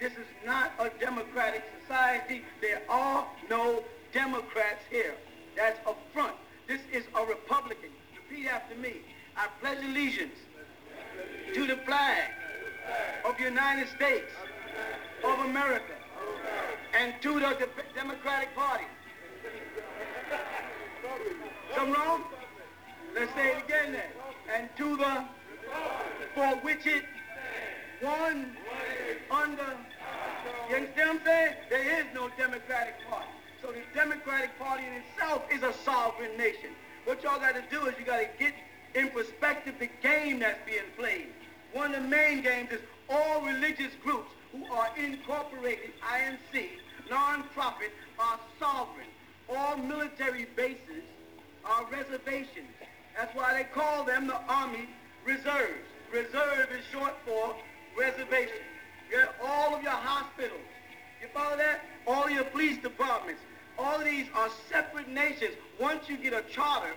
This is not a democratic society. There are no Democrats here. That's a front. This is a Republican. Repeat after me. I pledge allegiance to the flag of the United States of America and to the De- Democratic Party. Something wrong? Let's say it again then. And to the for which it one under. You understand what I'm? There is no Democratic Party. So the Democratic Party in itself is a sovereign nation. What y'all got to do is you got to get in perspective the game that's being played. One of the main games is all religious groups who are incorporated, INC, non-profit, are sovereign. All military bases are reservations. That's why they call them the Army Reserves. Reserve is short for reservation. You got all of your hospitals. You follow that? All your police departments. All of these are separate nations. Once you get a charter,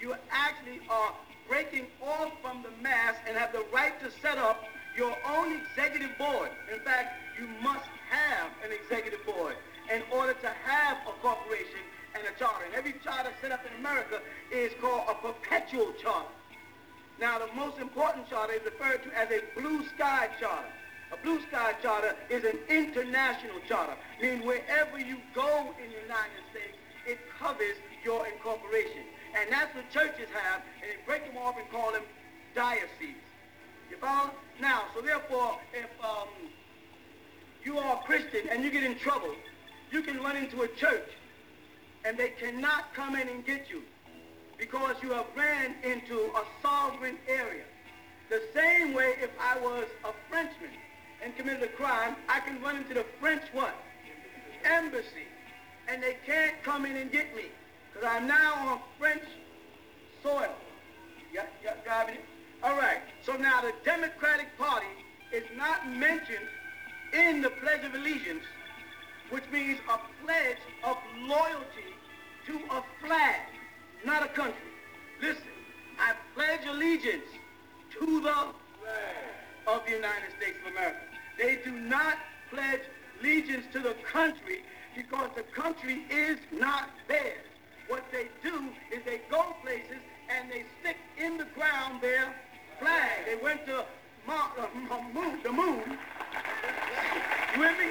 you actually are breaking off from the mass and have the right to set up your own executive board. In fact, you must have an executive board in order to have a corporation and a charter. And every charter set up in America is called a perpetual charter. Now, the most important charter is referred to as a blue sky charter. A blue sky charter is an international charter, meaning wherever you go in the United States, it covers your incorporation. And that's what churches have, and they break them off and call them dioceses. You follow? Now, so therefore, if um, you are a Christian and you get in trouble, you can run into a church, and they cannot come in and get you because you have ran into a sovereign area. The same way if I was a Frenchman and committed a crime, I can run into the French what? Embassy. And they can't come in and get me because I'm now on French soil. You, it? All right. So now the Democratic Party is not mentioned in the Pledge of Allegiance, which means a pledge of loyalty to a flag, not a country. Listen, I pledge allegiance to the flag of the United States of America. They do not pledge allegiance to the country because the country is not theirs. What they do is they go places and they stick in the ground their flag. They went to uh, moon, the moon. You with me?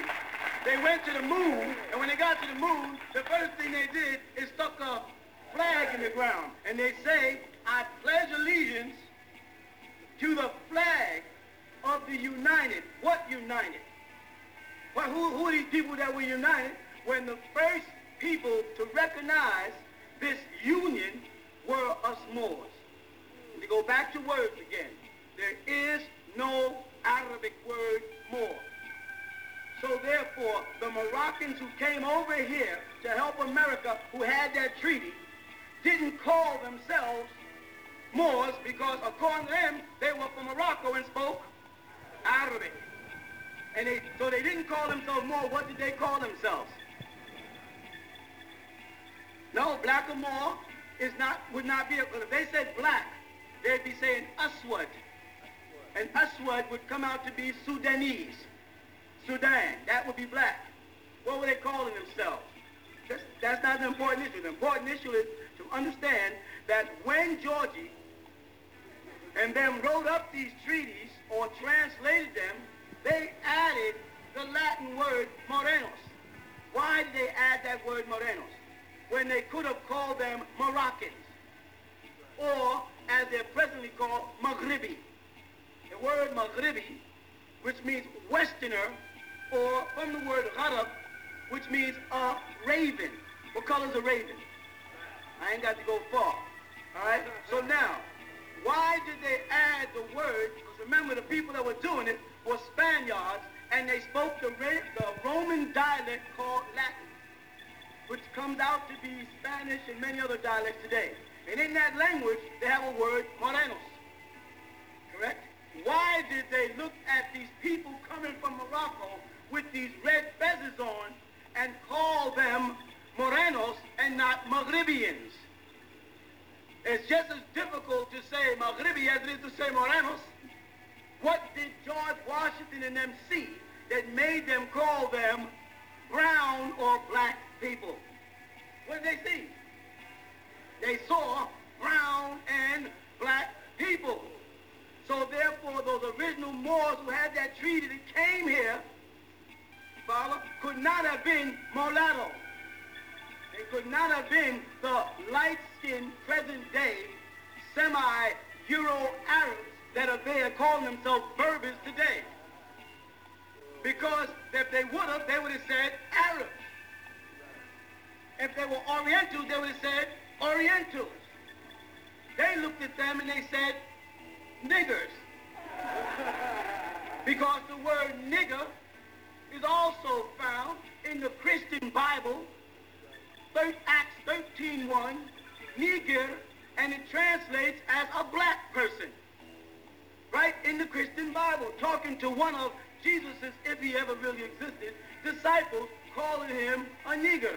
They went to the moon, and when they got to the moon, the first thing they did is stuck a flag in the ground. And they say, I pledge allegiance to the flag of the united. What united? Well, who, who are these people that were united? When the first people to recognize this union were us Moors. To go back to words again, there is no Arabic word Moor. So therefore, the Moroccans who came over here to help America, who had that treaty, didn't call themselves Moors because according to them, they were from Morocco and spoke Arabic. And they, so they didn't call themselves Moor. What did they call themselves? No, black or Moor is not, would not be, if they said black, they'd be saying Aswad. And Aswad would come out to be Sudanese. Sudan, that would be black. What were they calling themselves? That's, that's not the important issue. The important issue is understand that when Georgie and them wrote up these treaties or translated them, they added the Latin word morenos. Why did they add that word morenos? When they could have called them Moroccans. Or, as they're presently called, Maghribi. The word Maghribi, which means Westerner, or from the word Gharab, which means a raven. What color is a raven? I ain't got to go far. All right? So now, why did they add the word? Because remember, the people that were doing it were Spaniards, and they spoke the, the Roman dialect called Latin, which comes out to be Spanish and many other dialects today. And in that language, they have a word, morenos. Correct? Why did they look at these people coming from Morocco with these red feathers on and call them morenos and not Maghribians? It's just as difficult to say Maghribi as it is to say Morenos. What did George Washington and them see that made them call them brown or black people? What did they see? They saw brown and black people. So therefore, those original Moors who had that treaty that came here, follow, could not have been mulatto. They could not have been the light-skinned present-day semi-Euro Arabs that are there calling themselves Berbers today. Because if they would have, they would have said Arabs. If they were Orientals, they would have said Orientals. They looked at them and they said niggers. [LAUGHS] because the word nigger is also found in the Christian Bible, Acts 13.1, nigger, and it translates as a black person. Right in the Christian Bible, talking to one of Jesus's, if he ever really existed, disciples, calling him a nigger.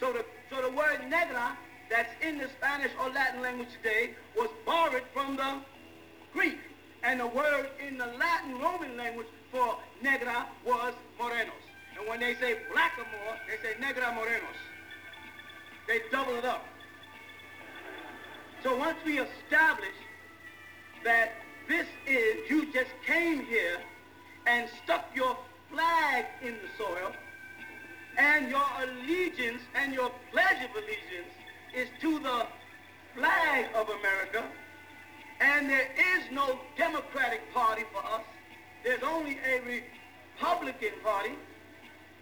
So the, so the word negra that's in the Spanish or Latin language today was borrowed from the Greek. And the word in the Latin Roman language for negra was morenos. And when they say black or more, they say negra morenos. They double it up. So once we establish that this is, you just came here and stuck your flag in the soil, and your allegiance and your pledge of allegiance is to the flag of America, and there is no Democratic Party for us. There's only a Republican Party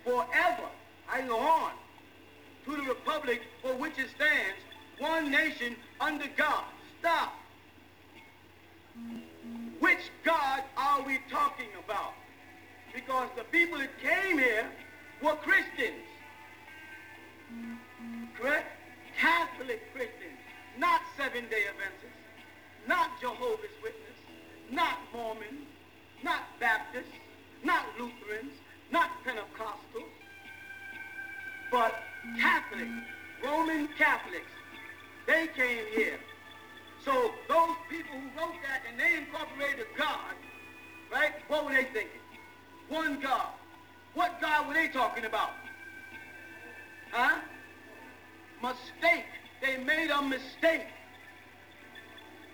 forever. I go on to the republic for which it stands, one nation under God. Stop. Which God are we talking about? Because the people that came here were Christians. Correct? Catholic Christians, not Seven-Day Adventists, not Jehovah's Witnesses, not Mormons, not Baptists, not Lutherans, not Pentecostal, but Catholics, Roman Catholics. They came here. So those people who wrote that and they incorporated God, right? What were they thinking? One God. What God were they talking about? Huh? Mistake. They made a mistake.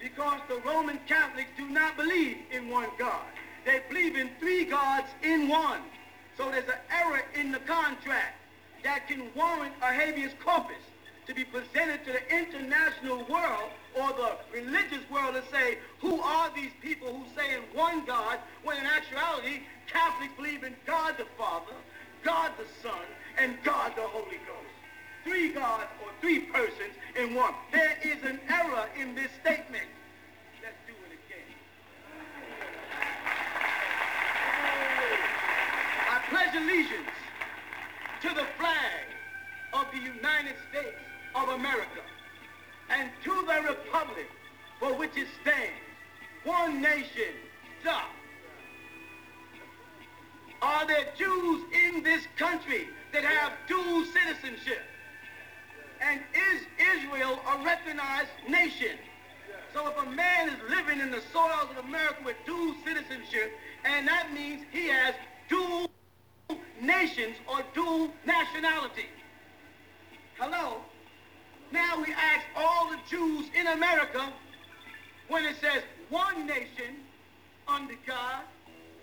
Because the Roman Catholics do not believe in one God. They believe in three gods in one. So there's an error in the contract that can warrant a habeas corpus to be presented to the international world or the religious world to say, who are these people who say in one God, when in actuality, Catholics believe in God the Father, God the Son, and God the Holy Ghost. Three gods or three persons in one. There is an error in this statement. Let's do it again. I pledge allegiance to the flag of the United States of America and to the republic for which it stands, one nation, stop. Are there Jews in this country that have dual citizenship? And is Israel a recognized nation? So if a man is living in the soils of America with dual citizenship, and that means he has dual nations or dual nationality. Hello? Now we ask all the Jews in America, when it says one nation under God,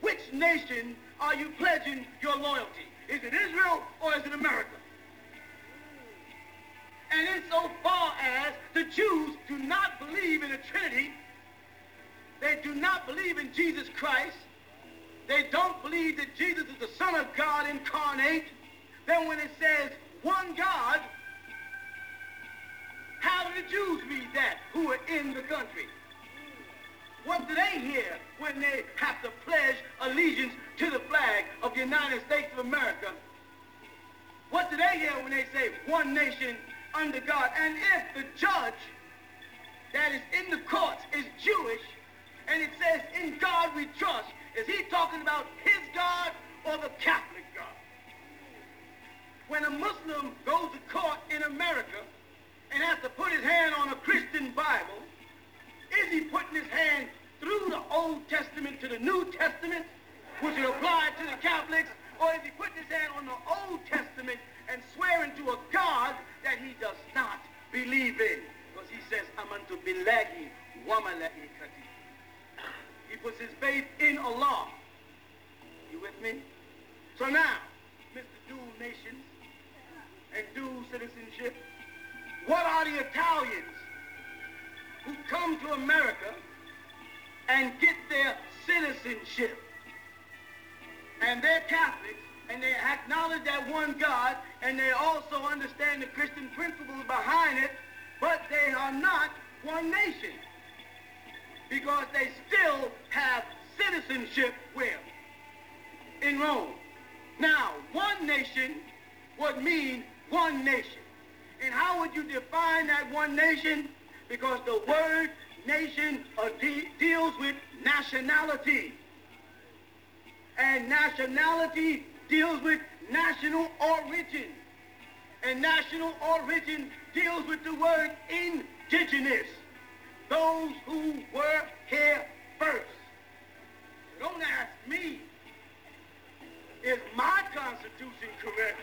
which nation are you pledging your loyalty? Is it Israel or is it America? And insofar as the Jews do not believe in the Trinity, they do not believe in Jesus Christ, they don't believe that Jesus is the Son of God incarnate, then when it says one God, how do the Jews read that who are in the country? What do they hear when they have to pledge allegiance to the flag of the United States of America? What do they hear when they say one nation under God? And if the judge that is in the courts is Jewish, and it says, in God we trust, is he talking about his God or the Catholic God? When a Muslim goes to court in America and has to put his hand on a Christian Bible, is he putting his hand through the Old Testament to the New Testament, which will apply to the Catholics, or is he putting his hand on the Old Testament and swearing to a God that he does not believe in? Because he says, Amantu billahi wa malaikati. He puts his faith in Allah. You with me? So now, Mr. Dual Nations and dual citizenship, what are the Italians who come to America and get their citizenship? And they're Catholics, and they acknowledge that one God, and they also understand the Christian principles behind it, but they are not one nation. Because they still have citizenship where? In Rome. Now, one nation would mean one nation. And how would you define that one nation? Because the word nation de- deals with nationality. And nationality deals with national origin. And national origin deals with the word indigenous. Those who were here first. Don't ask me, is my Constitution correct?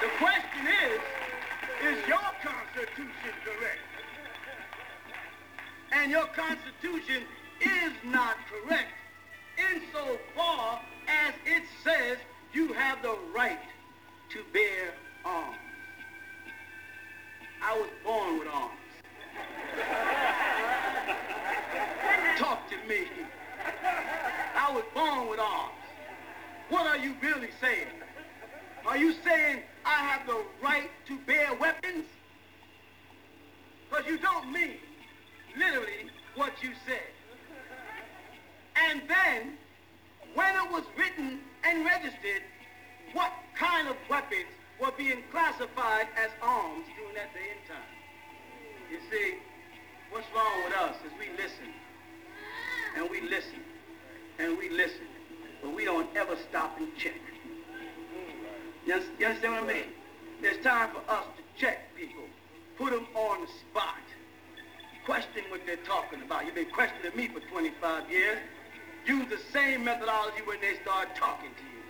The question is, is your Constitution correct? And your Constitution is not correct insofar as it says you have the right to bear arms. I was born with arms. Talk to me. I was born with arms. What are you really saying? Are you saying I have the right to bear weapons? Because you don't mean literally what you said. And then, when it was written and registered, what kind of weapons were being classified as arms during that day and time? You see, what's wrong with us is we listen, and we listen, and we listen, but we don't ever stop and check. You understand what I mean? There's time for us to check people, put them on the spot, question what they're talking about. You've been questioning me for 25 years. Use the same methodology when they start talking to you.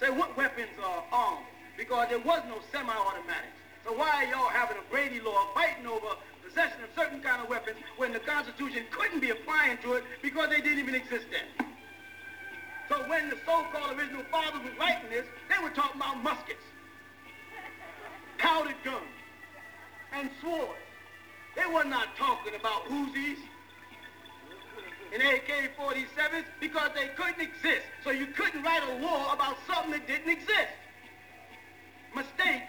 Say, what weapons are armed? Because there was no semi-automatics. So why are y'all having a Brady law fighting over possession of certain kind of weapons when the Constitution couldn't be applying to it because they didn't even exist then? So when the so-called original fathers were writing this, they were talking about muskets, powdered guns, and swords. They were not talking about Uzis and AK-47s because they couldn't exist. So you couldn't write a law about something that didn't exist. Mistake.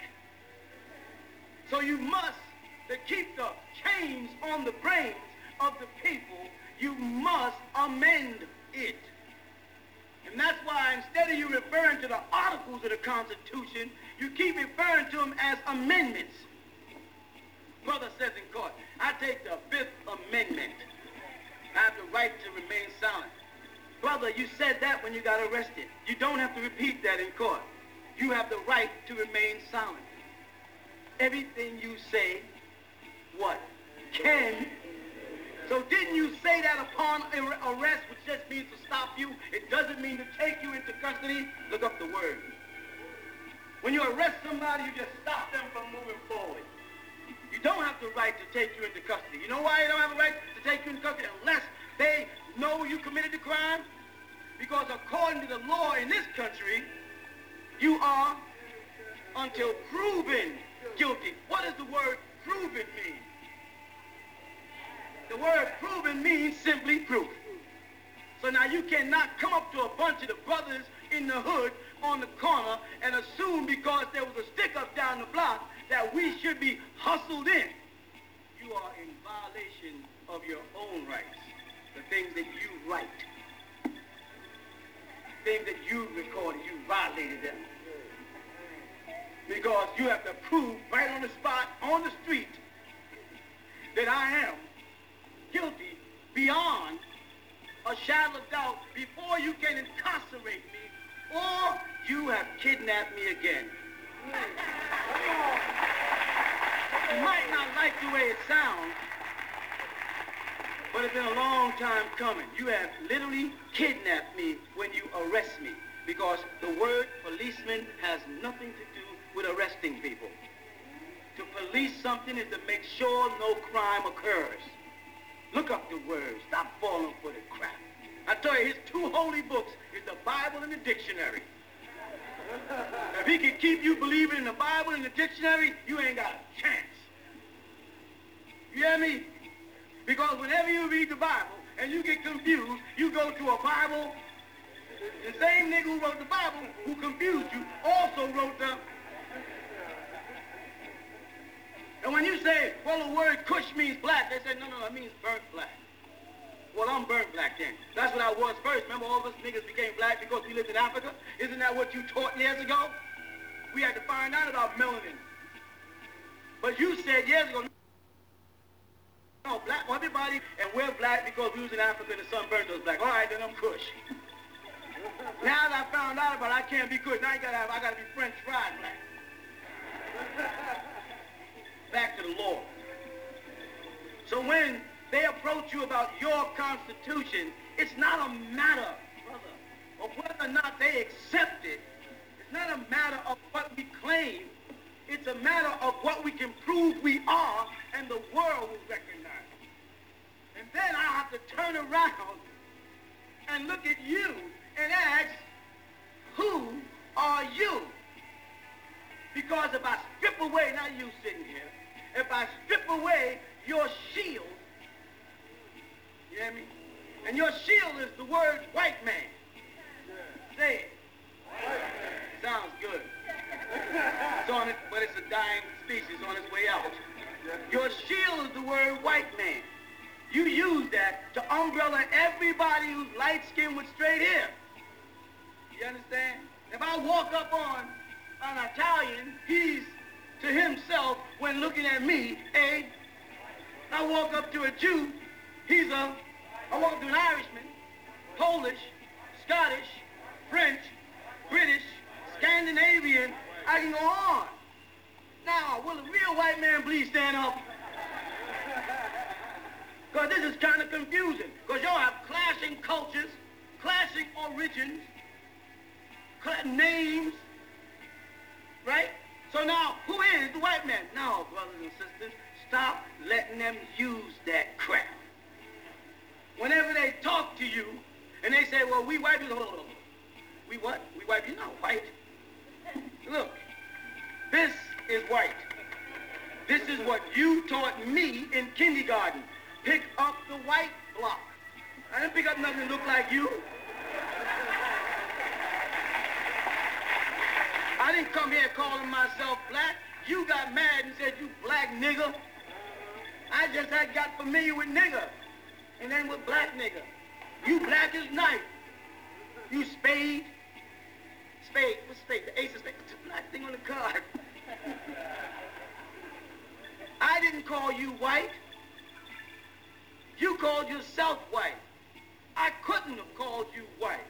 So you must, to keep the chains on the brains of the people, you must amend it. And that's why instead of you referring to the articles of the Constitution, you keep referring to them as amendments. Brother says in court, I take the Fifth Amendment. I have the right to remain silent. Brother, you said that when you got arrested. You don't have to repeat that in court. You have the right to remain silent. Everything you say, what? Can. So didn't you say that upon arrest, which just means to stop you? It doesn't mean to take you into custody. Look up the word. When you arrest somebody, you just stop them from moving forward. You don't have the right to take you into custody. You know why you don't have a right to take you into custody? Unless they know you committed the crime. Because according to the law in this country, you are until proven guilty. What does the word proven mean? The word proven means simply proof. So now you cannot come up to a bunch of the brothers in the hood on the corner and assume because there was a stick up down the block that we should be hustled in. You are in violation of your own rights, the things that you write, the things that you recorded, you violated them. Because you have to prove right on the spot, on the street, that I am guilty beyond a shadow of doubt before you can incarcerate me or you have kidnapped me again. You might not like the way it sounds, but it's been a long time coming. You have literally kidnapped me when you arrest me because the word policeman has nothing to do with arresting people. To police something is to make sure no crime occurs. Look up the words. Stop falling for the crap. I tell you, his two holy books is the Bible and the dictionary. If he can keep you believing in the Bible and the dictionary, you ain't got a chance. You hear me? Because whenever you read the Bible and you get confused, you go to a Bible. The same nigga who wrote the Bible, who confused you, also wrote the... And when you say, well, the word kush means black, they say, no, no, it means burnt black. Well, I'm burnt black then. That's what I was first. Remember all of us niggas became black because we lived in Africa? Isn't that what you taught years ago? We had to find out about melanin. But you said years ago, no, black, everybody, and we're black because we was in Africa and the sun burned us black. All right, then I'm Kush. [LAUGHS] now that I found out about it, I can't be Kush. Now I gotta have, I gotta be French fried black. [LAUGHS] Back to the Lord. So when they approach you about your Constitution, it's not a matter, brother, of whether or not they accept it. It's not a matter of what we claim. It's a matter of what we can prove we are, and the world will recognize. And then I have to turn around and look at you and ask, who are you? Because if I strip away, now you sitting here, if I strip away your shield, you hear me? And your shield is the word white man. Say it. Sounds good. It's on it, but it's a dying species on its way out. Your shield is the word white man. You use that to umbrella everybody who's light-skinned with straight hair. You understand? If I walk up on an Italian, he's to himself when looking at me, a. I walk up to a Jew, He's a, I walk up to an Irishman, Polish, Scottish, French, British, Scandinavian. I can go on. Now, will a real white man please stand up? [LAUGHS] Because this is kind of confusing. Because y'all have clashing cultures, clashing origins, names, right? So now, who is the white man? No, brothers and sisters, stop letting them use that crap. Whenever they talk to you, and they say, well, we white people, we what? We white people? You're not white. Look, this is white. This is what you taught me in kindergarten. Pick up the white block. I didn't pick up nothing that looked like you. I didn't come here calling myself black. You got mad and said you black nigger. I just had got familiar with nigger and then with black nigger. You black as night. You spade. Spade. What's spade? The ace of spade. The black thing on the card. [LAUGHS] I didn't call you white. You called yourself white. I couldn't have called you white.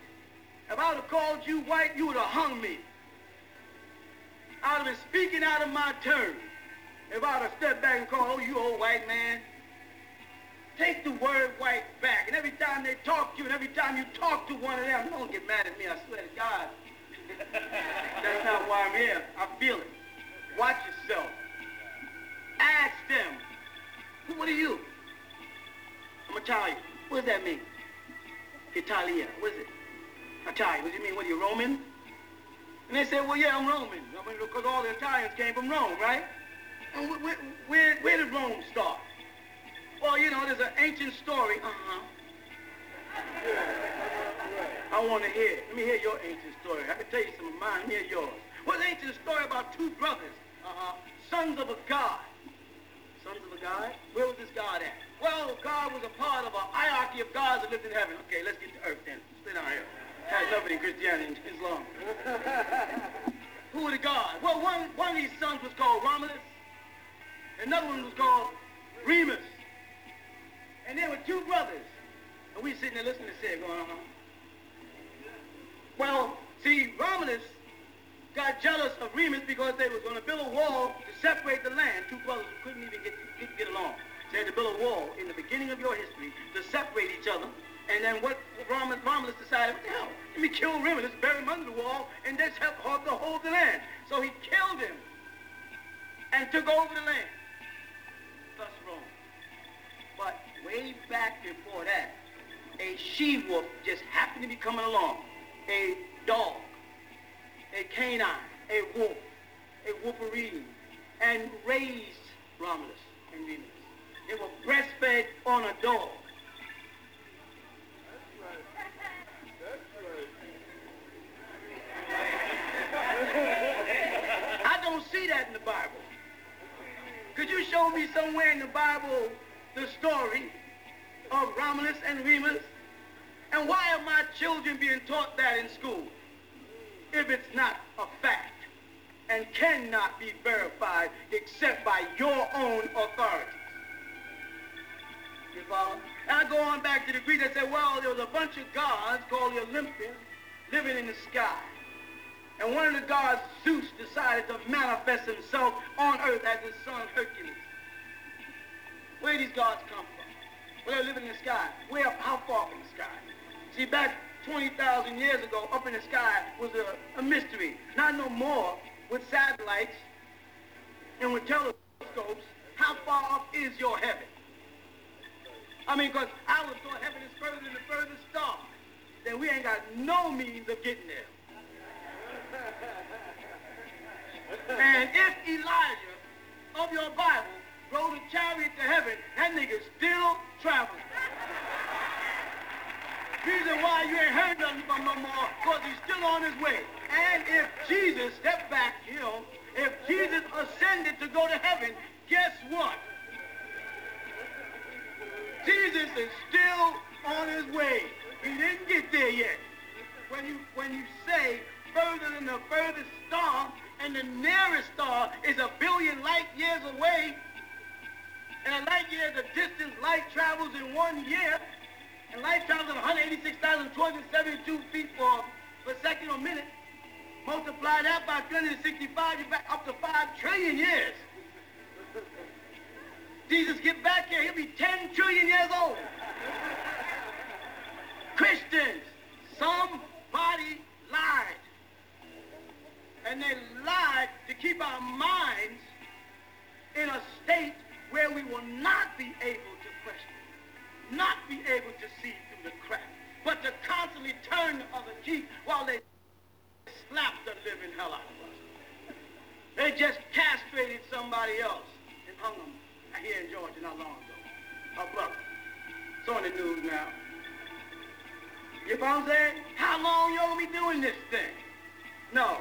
If I would have called you white, you would have hung me. I would have been speaking out of my turn. If I would have stepped back and called, oh, you old white man. Take the word white back. And every time they talk to you, and every time you talk to one of them, don't get mad at me, I swear to God. [LAUGHS] That's not why I'm here. I feel it. Watch yourself. Ask them. What are you? I'm Italian. What does that mean? Italia. What is it? Italian. What do you mean? What are you, Roman? And they said, well, yeah, I'm Roman. I mean, because all the Italians came from Rome, right? And where, where, where did Rome start? Well, you know, there's an ancient story. Uh-huh. Yeah. I want to hear. Let me hear your ancient story. I can tell you some of mine. Let me hear yours. An ancient story about two brothers, uh-huh, sons of a god? Sons of a god? Where was this god at? Well, God was a part of a hierarchy of gods that lived in heaven. Okay, let's get to earth then. Stay down here. Has nothing in Christianity and Islam. [LAUGHS] Who were the gods? Well, one, one of these sons was called Romulus. Another one was called Remus. And there were two brothers. And we sitting there listening to say, going, uh-huh. Well, see, Romulus got jealous of Remus because they was going to build a wall to separate the land. Two brothers who couldn't even get, get, get along. They had to build a wall in the beginning of your history to separate each other. And then what Romulus, Romulus decided, what the hell, let me kill Romulus, bury him under the wall, and just help the hold the land. So he killed him and took over the land. Thus Rome. But way back before that, a she-wolf just happened to be coming along. A dog, a canine, a wolf, a wolverine, and raised Romulus and Remus. They were breastfed on a dog. I don't that in the Bible. Could you show me somewhere in the Bible the story of Romulus and Remus? And why are my children being taught that in school if it's not a fact and cannot be verified except by your own authority? You follow? And I go on back to the Greeks. They say, well, there was a bunch of gods called the Olympians living in the sky. And one of the gods, Zeus, decided to manifest himself on earth as his son Hercules. Where these gods come from? Well, they live in the sky. Where, how far from the sky? See, back 20,000 years ago, up in the sky was a, a mystery. Not no more with satellites and with telescopes. How far up is your heaven? I mean, because I was thought heaven is further than the furthest star. Then we ain't got no means of getting there. And if Elijah of your Bible rode a chariot to heaven, that nigga still traveling. Reason why you ain't heard nothing from no more, because he's still on his way. And if Jesus, stepped back, you know, if Jesus ascended to go to heaven, guess what? Jesus is still on his way. He didn't get there yet. When you, when you say further than the furthest star, and the nearest star is a billion light years away, and a light year is the distance light travels in one year, and light travels at 186,272 feet per second or minute. Multiply that by 365, you're back up to 5 trillion years. Jesus get back here, he'll be 10 trillion years old. Christians, somebody lied. And they lied to keep our minds in a state where we will not be able to question, not be able to see through the crack, but to constantly turn the other cheek while they slap the living hell out of us. They just castrated somebody else and hung them here in Georgia not long ago. A brother. It's on the news now. You know what I'm saying? How long you gonna be doing this thing? No.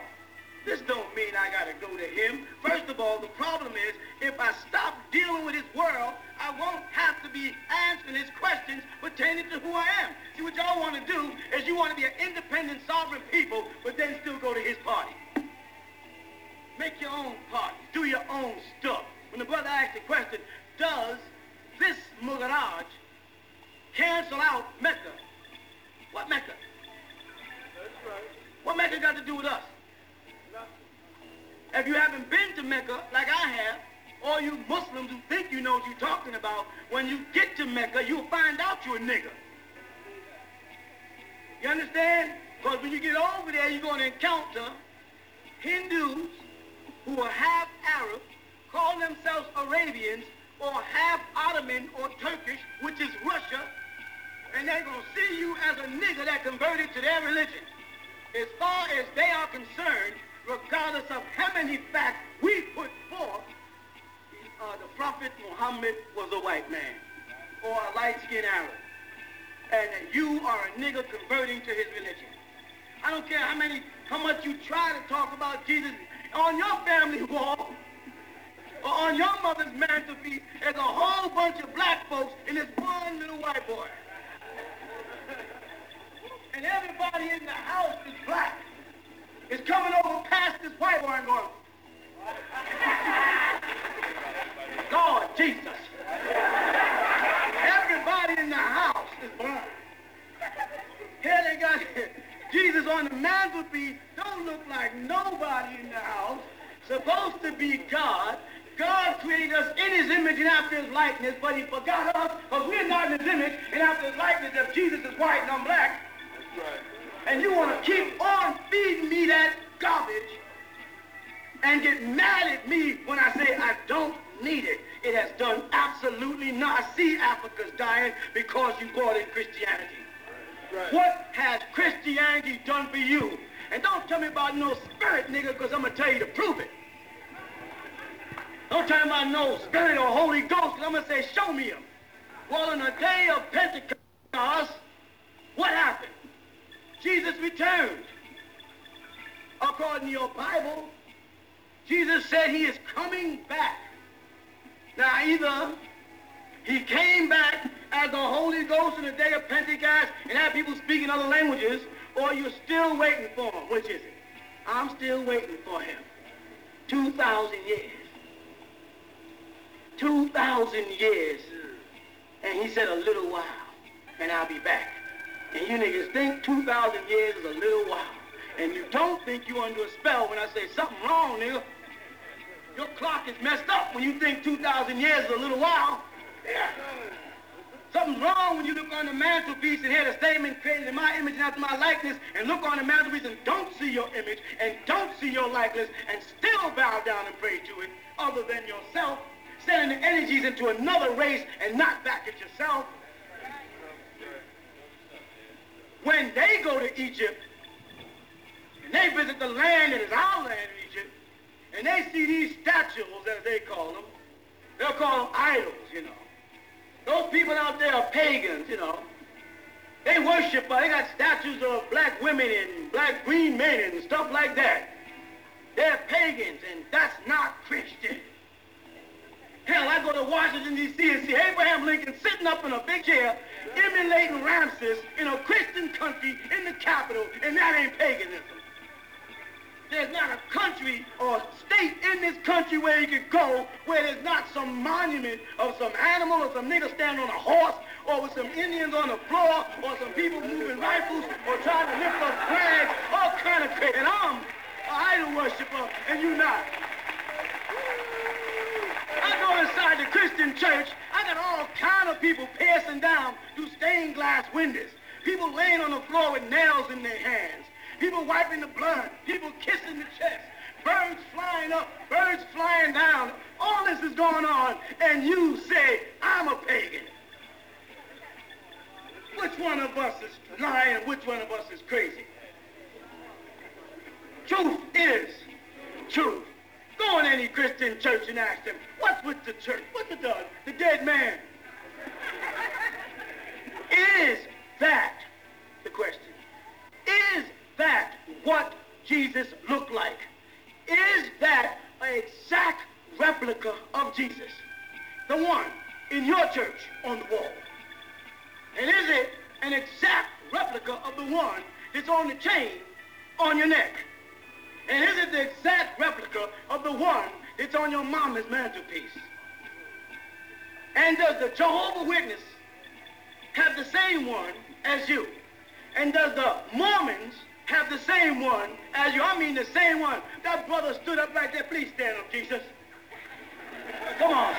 This don't mean I gotta go to him. First of all, the problem is if I stop dealing with his world, I won't have to be answering his questions pertaining to who I am. See, what y'all want to do is you want to be an independent, sovereign people, but then still go to his party. Make your own party. Do your own stuff. When the brother asked the question, does this Mugaraj cancel out Mecca? What Mecca? That's right. What Mecca got to do with us? If you haven't been to Mecca like I have, all you Muslims who think you know what you're talking about, when you get to Mecca, you'll find out you're a nigger. You understand? Because when you get over there, you're going to encounter Hindus who are half Arab, call themselves Arabians, or half Ottoman or Turkish, which is Russia, and they're going to see you as a nigger that converted to their religion. As far as they are concerned, regardless of how many facts we put forth, uh, the Prophet Muhammad was a white man or a light-skinned Arab. And you are a nigger converting to his religion. I don't care how many, how much you try to talk about Jesus on your family wall or on your mother's mantelpiece, there's a whole bunch of black folks and this one little white boy. [LAUGHS] And everybody in the house is black. Is coming over past this white and going, God, Jesus. Everybody in the house is blind. Here they got Jesus on the mantelpiece, don't look like nobody in the house. Supposed to be God. God created us in his image and after his likeness, but he forgot us because we're not in his image and after his likeness if Jesus is white and I'm black. That's right. And you want to keep on feeding me that garbage and get mad at me when I say I don't need it. It has done absolutely nothing. I see Africa's dying because you brought in Christianity. Right. What has Christianity done for you? And don't tell me about no spirit, nigga, because I'm going to tell you to prove it. Don't tell me about no spirit or Holy Ghost, because I'm going to say, show me him. Well, on the day of Pentecost, what happened? Jesus returned. According to your Bible, Jesus said he is coming back. Now, either he came back as the Holy Ghost in the day of Pentecost and had people speaking other languages, or you're still waiting for him. Which is it? I'm still waiting for him. 2,000 years. 2,000 years. And he said a little while, and I'll be back. And you niggas think 2,000 years is a little while. And you don't think you under a spell when I say something wrong, nigga. Your clock is messed up when you think 2,000 years is a little while. Yeah. Something's wrong when you look on the mantelpiece and hear the statement created in my image and after my likeness and look on the mantelpiece and don't see your image and don't see your likeness and still bow down and pray to it other than yourself, sending the energies into another race and not back at yourself. When they go to Egypt and they visit the land that is our land in Egypt, and they see these statues, as they call them, they'll call them idols, you know. Those people out there are pagans, you know. They worship, uh, they got statues of black women and black green men and stuff like that. They're pagans, and that's not Christian. Hell, I go to Washington, D.C. and see Abraham Lincoln sitting up in a big chair, emulating Ramses in a Christian country in the capital, and that ain't paganism. There's not a country or state in this country where you could go where there's not some monument of some animal or some nigga standing on a horse or with some Indians on the floor or some people moving rifles or trying to lift up flags, all kind of crazy. And I'm an idol worshiper and you're not. I go inside the Christian church, I got all kind of people passing down through stained glass windows. People laying on the floor with nails in their hands. people wiping the blood, people kissing the chest, birds flying up, birds flying down. All this is going on, and you say, I'm a pagan. Which one of us is lying which one of us is crazy? Truth is truth. Go in any Christian church and ask them, what's with the church? What's the dog? The dead man. Is that the question? Is that what Jesus looked like? Is that an exact replica of Jesus? The one in your church on the wall. And is it an exact replica of the one that's on the chain on your neck? And is it the exact replica of the one that's on your mama's mantelpiece? And does the Jehovah Witness have the same one as you? And does the Mormons have the same one as you? I mean the same one. That brother stood up right there. Please stand up, Jesus. Come on.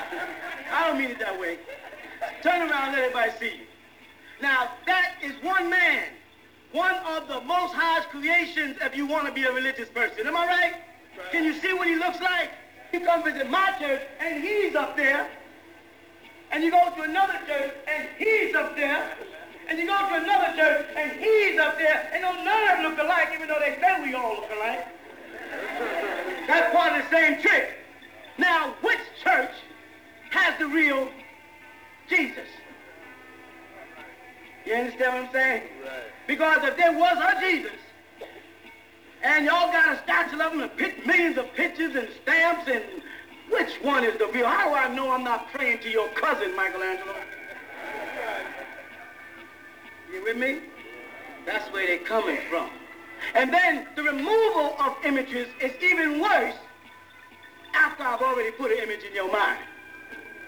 I don't mean it that way. Turn around and let everybody see you. Now, that is one man, one of the most highest creations if you want to be a religious person. Am I right? right? Can you see what he looks like? You come visit my church, and he's up there. And you go to another church, and he's up there. And you go to another church, and he's up there. And those none of them look alike, even though they say we all look alike. That's part of the same trick. Now, which church has the real Jesus? You understand what I'm saying? Right. Because if there was a Jesus, and y'all got a statue of him and millions of pictures and stamps, and which one is the real? How do I know I'm not praying to your cousin, Michelangelo? You with me? That's where they're coming from. And then the removal of images is even worse after I've already put an image in your mind.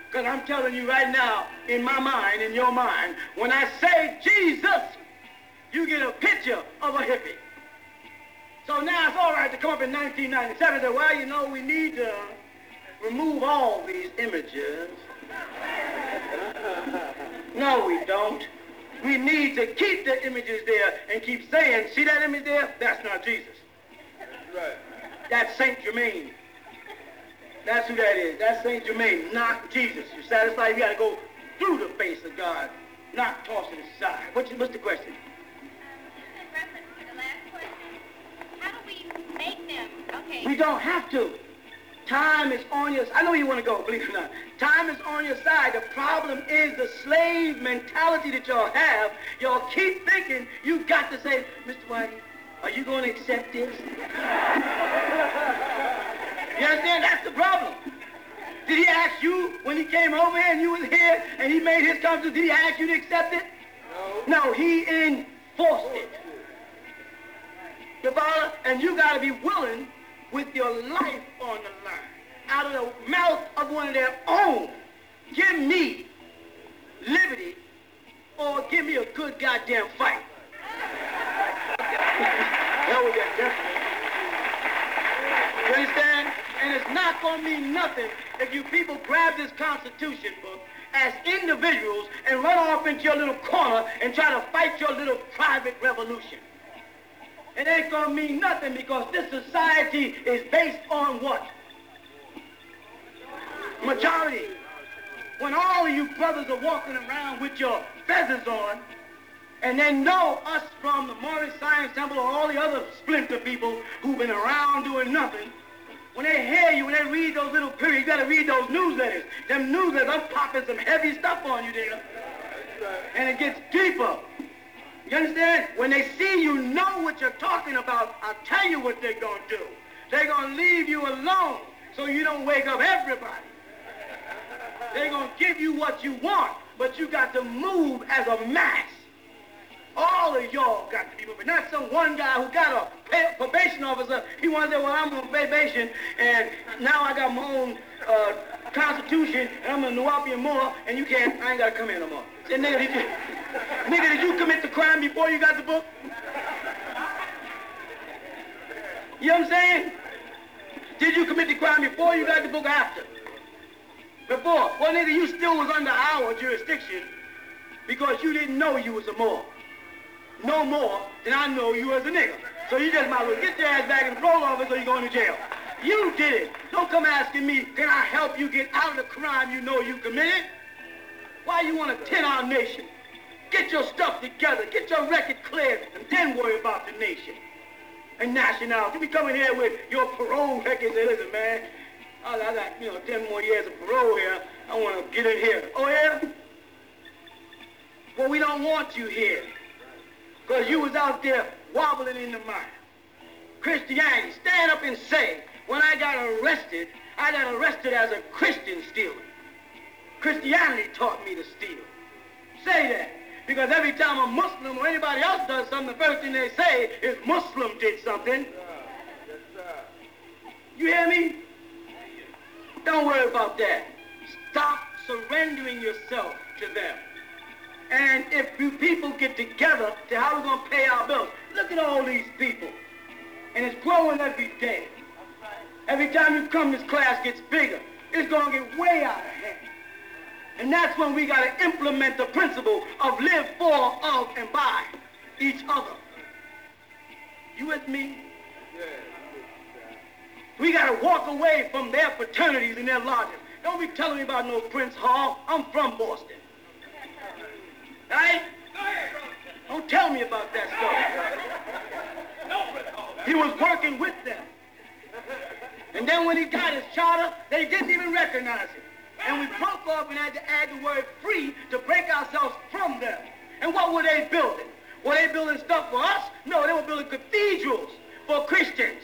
Because I'm telling you right now, in my mind, in your mind, when I say Jesus, you get a picture of a hippie. So now it's all right to come up in 1997 and say, well, you know, we need to remove all these images. [LAUGHS] no, we don't. We need to keep the images there and keep saying, see that image there? That's not Jesus. Right. That's Saint Germain. That's who that is. That's Saint Germain, not Jesus. You're satisfied? You got to go through the face of God, not toss it aside. What's, what's the question? Okay. We don't have to. Time is on your I know you want to go, believe it or not. Time is on your side. The problem is the slave mentality that y'all have. Y'all keep thinking you got to say, Mr. Whitey, are you going to accept this? [LAUGHS] You understand? That's the problem. Did he ask you when he came over here and you was here and he made his conference, did he ask you to accept it? No. No, he enforced it. And you got to be willing with your life on the line. Out of the mouth of one of their own. Give me liberty or give me a good goddamn fight. Hell [LAUGHS] with that. You understand? And it's not going to mean nothing if you people grab this Constitution book as individuals and run off into your little corner and try to fight your little private revolution. It ain't going to mean nothing because this society is based on what? Majority. When all of you brothers are walking around with your feathers on, and they know us from the Moorish Science Temple or all the other splinter people who've been around doing nothing, when they hear you, when they read those little periods, you got to read those newsletters. Them newsletters, I'm popping some heavy stuff on you there. And it gets deeper. You understand? When they see you know what you're talking about, I'll tell you what they're going to do. They're going to leave you alone so you don't wake up everybody. They're going to give you what you want, but you got to move as a mass. All of y'all got to be moving. Not some one guy who got a probation officer. He wanted to say, well, I'm on probation, and now I got my own uh, constitution, and I'm a Nuwaubian Moor, and you can't, I ain't got to come in no more. Say, nigga, nigga, did you commit the crime before you got the book? You know what I'm saying? Did you commit the crime before you got the book after? Before. Well, nigga, you still was under our jurisdiction because you didn't know you was a Moor no more than I know you as a nigga. So you just might as well get your ass back in the parole office or you're going to jail. You did it. Don't come asking me, can I help you get out of the crime you know you committed? Why you want to tin our nation? Get your stuff together. Get your record cleared, and then worry about the nation and nationality. You be coming here with your parole record and say, listen, man, I got, you know, 10 more years of parole here. I want to get in here. Oh, yeah? Well, we don't want you here. Because you was out there wobbling in the mud. Christianity, stand up and say, when I got arrested, I got arrested as a Christian stealer. Christianity taught me to steal. Say that. Because every time a Muslim or anybody else does something, the first thing they say is Muslim did something. You hear me? Don't worry about that. Stop surrendering yourself to them. And if you people get together to how we're going to pay our bills, look at all these people. And it's growing every day. Every time you come, this class gets bigger. It's going to get way out of hand. And that's when we got to implement the principle of live for, of, and by each other. You with me? We got to walk away from their fraternities and their lodges. Don't be telling me about no Prince Hall. I'm from Boston. Right? Don't tell me about that stuff. He was working with them. And then when he got his charter, they didn't even recognize it. And we broke off and had to add the word free to break ourselves from them. And what were they building? Were they building stuff for us? No, they were building cathedrals for Christians.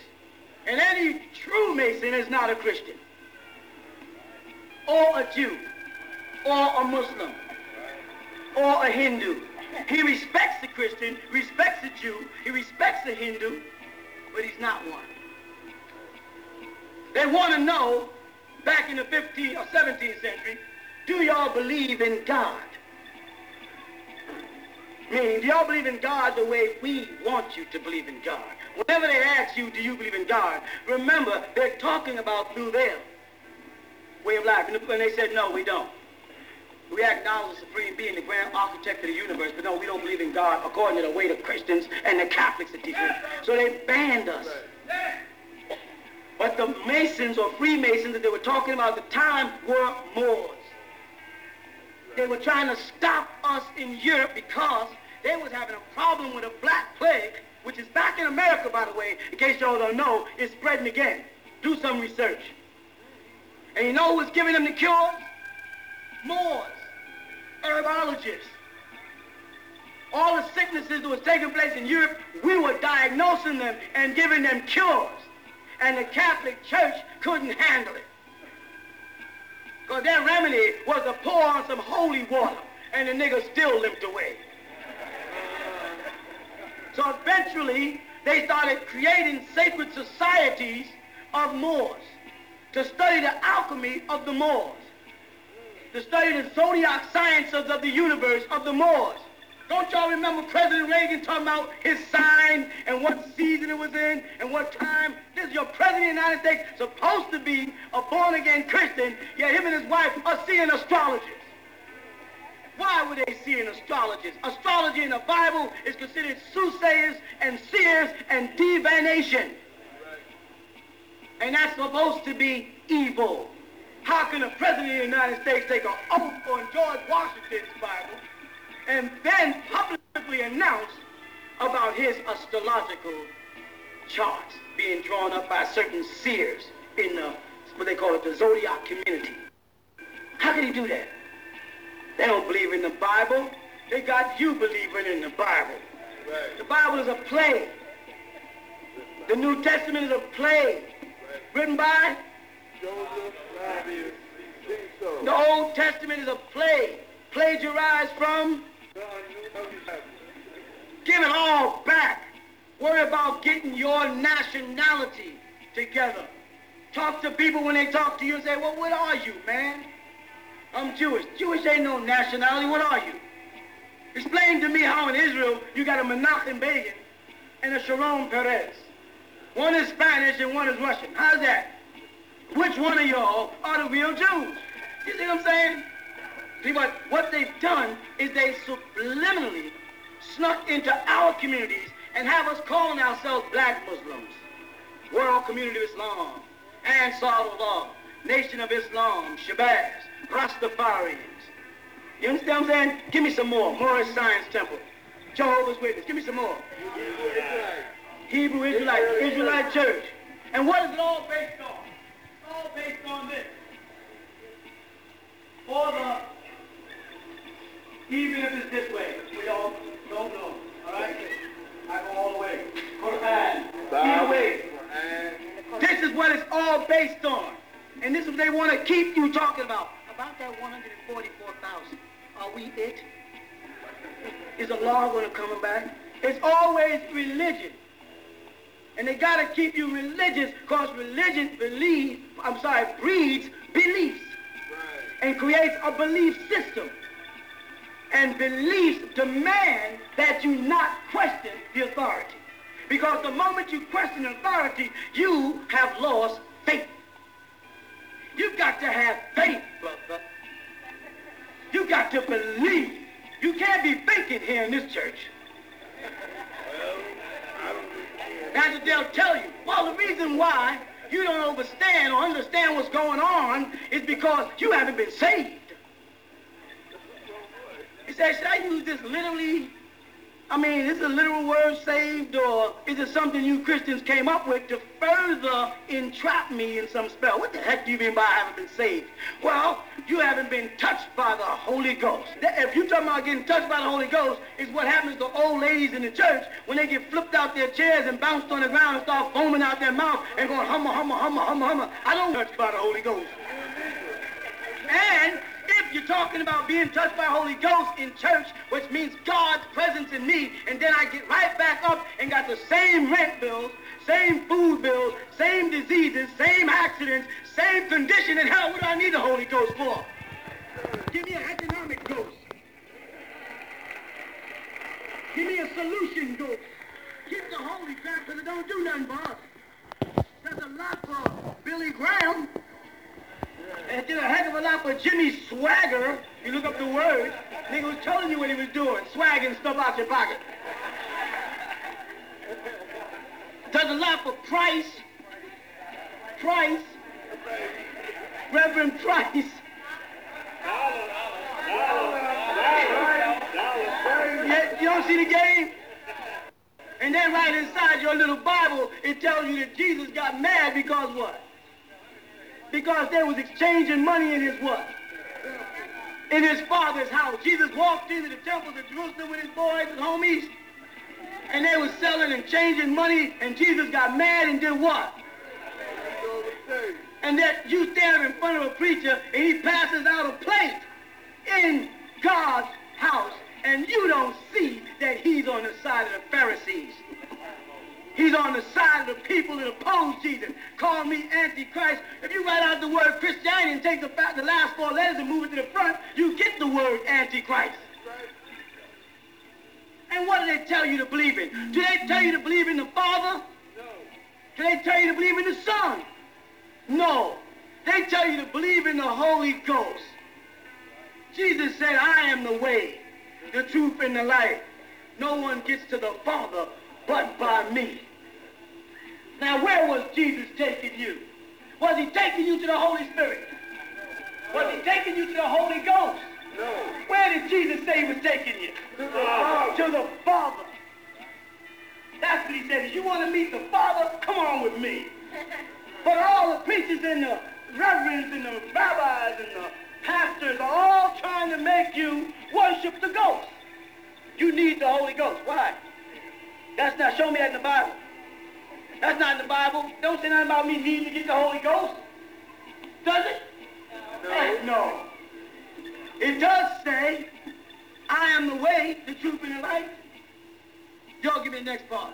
And any true Mason is not a Christian. Or a Jew. Or a Muslim. Or a Hindu. He respects the Christian, respects the Jew, he respects the Hindu, but he's not one. They want to know, back in the 15th or 17th century, do y'all believe in God? Meaning, do y'all believe in God the way we want you to believe in God? Whenever they ask you, do you believe in God, remember, they're talking about through their way of life. And they said, no, we don't. We acknowledge the supreme being, the grand architect of the universe, but no, we don't believe in God according to the way the Christians and the Catholics are teaching. So they banned us. But the Masons or Freemasons that they were talking about at the time were Moors. They were trying to stop us in Europe because they was having a problem with a black plague, which is back in America, by the way, in case y'all don't know, it's spreading again. Do some research. And you know who was giving them the cures? Moors, herbologists. All the sicknesses that was taking place in Europe, we were diagnosing them and giving them cures. And the Catholic Church couldn't handle it. Because their remedy was to pour on some holy water, and the nigga still limped away. So eventually, they started creating sacred societies of Moors to study the alchemy of the Moors, to study the zodiac sciences of the universe of the Moors. Don't y'all remember President Reagan talking about his sign and what season it was in and what time? This is your president of the United States, supposed to be a born-again Christian, yet him and his wife are seeing astrologers. Why were they seeing astrologers? Astrology in the Bible is considered soothsayers and seers and divination. And that's supposed to be evil. How can a president of the United States take an oath on George Washington's Bible and then publicly announce about his astrological charts being drawn up by certain seers in the, what they call it, the zodiac community? How can he do that? They don't believe in the Bible. They got you believing in the Bible. Right. The Bible is a play. The New Testament is a play. Right. Written by? Joseph The Old Testament is a play. Plagiarized from? Give it all back. Worry about getting your nationality together. Talk to people when they talk to you and say, well, what are you, man? I'm Jewish. Jewish ain't no nationality. What are you? Explain to me how in Israel you got a Menachem Begin and a Sharon Perez. One is Spanish and one is Russian. How's that? Which one of y'all are the real Jews? You see what I'm saying? See, what, they've done is they subliminally snuck into our communities and have us calling ourselves black Muslims, World Community of Islam, Ansar Allah, Nation of Islam, Shabazz, Rastafarians. You understand what I'm saying? Give me some more. Moorish Science Temple, Jehovah's Witness. Give me some more. Hebrew Israelite, Israelite Church. And what is it all based on? It's all based on this. For the, even if it's this way, we all don't know. All right? I go all the way. Quran. Either way. This is what it's all based on. And this is what they want to keep you talking about. About that 144,000. Are we it? Is the law going to come back? It's always religion. And they got to keep you religious because religion believes, I'm sorry, breeds beliefs and creates a belief system. And beliefs demand that you not question the authority. Because the moment you question authority, you have lost faith. You've got to have faith, brother. You got to believe. You can't be thinking here in this church. That's what they'll tell you. Well, the reason why you don't understand or understand what's going on is because you haven't been saved. He said, should I use this literally? I mean, is a literal word saved, or is it something you Christians came up with to further entrap me in some spell? What the heck do you mean by I haven't been saved? Well, you haven't been touched by the Holy Ghost. If you're talking about getting touched by the Holy Ghost, it's what happens to old ladies in the church when they get flipped out their chairs and bounced on the ground and start foaming out their mouth and going humma, humma, humma, humma, humma. I don't touched by the Holy Ghost. And if you're talking about being touched by Holy Ghost in church, which means God's presence in me, and then I get right back up and got the same rent bills, same food bills, same diseases, same accidents, same condition, and hell, what do I need the Holy Ghost for? Give me an economic ghost. Give me a solution ghost. Keep the holy crap because it don't do nothing for us. Does a lot for Billy Graham. And did a heck of a lot for Jimmy Swaggart. You look up the words. Nigga was telling you what he was doing, swagging stuff out your pocket. Does a lot for Price. Price. Reverend Price. You don't see the game? And then right inside your little Bible, it tells you that Jesus got mad because what? Because they was exchanging money in his what? In his father's house. Jesus walked into the temple of Jerusalem with his boys and homies. And they was selling and changing money, and Jesus got mad and did what? And that you stand in front of a preacher and he passes out a plate in God's house, and you don't see that he's on the side of the Pharisees. He's on the side of the people that oppose Jesus. Call me Antichrist. If you write out the word Christianity and take the, the last four letters and move it to the front, you get the word Antichrist. And what do they tell you to believe in? Do they tell you to believe in the Father? No. Do they tell you to believe in the Son? No. They tell you to believe in the Holy Ghost. Jesus said, I am the way, the truth, and the life. No one gets to the Father but by me. Now, where was Jesus taking you? Was he taking you to the Holy Spirit? Was he taking you to the Holy Ghost? No. Where did Jesus say he was taking you? To the Father. To the Father. That's what he said. If you want to meet the Father, come on with me. But all the preachers and the reverends and the rabbis and the pastors are all trying to make you worship the ghost. You need the Holy Ghost. Why? That's not, show me that in the Bible. That's not in the Bible. Don't say nothing about me needing to get the Holy Ghost. Does it? No. no. It does say, I am the way, the truth, and the life. Y'all give me the next part.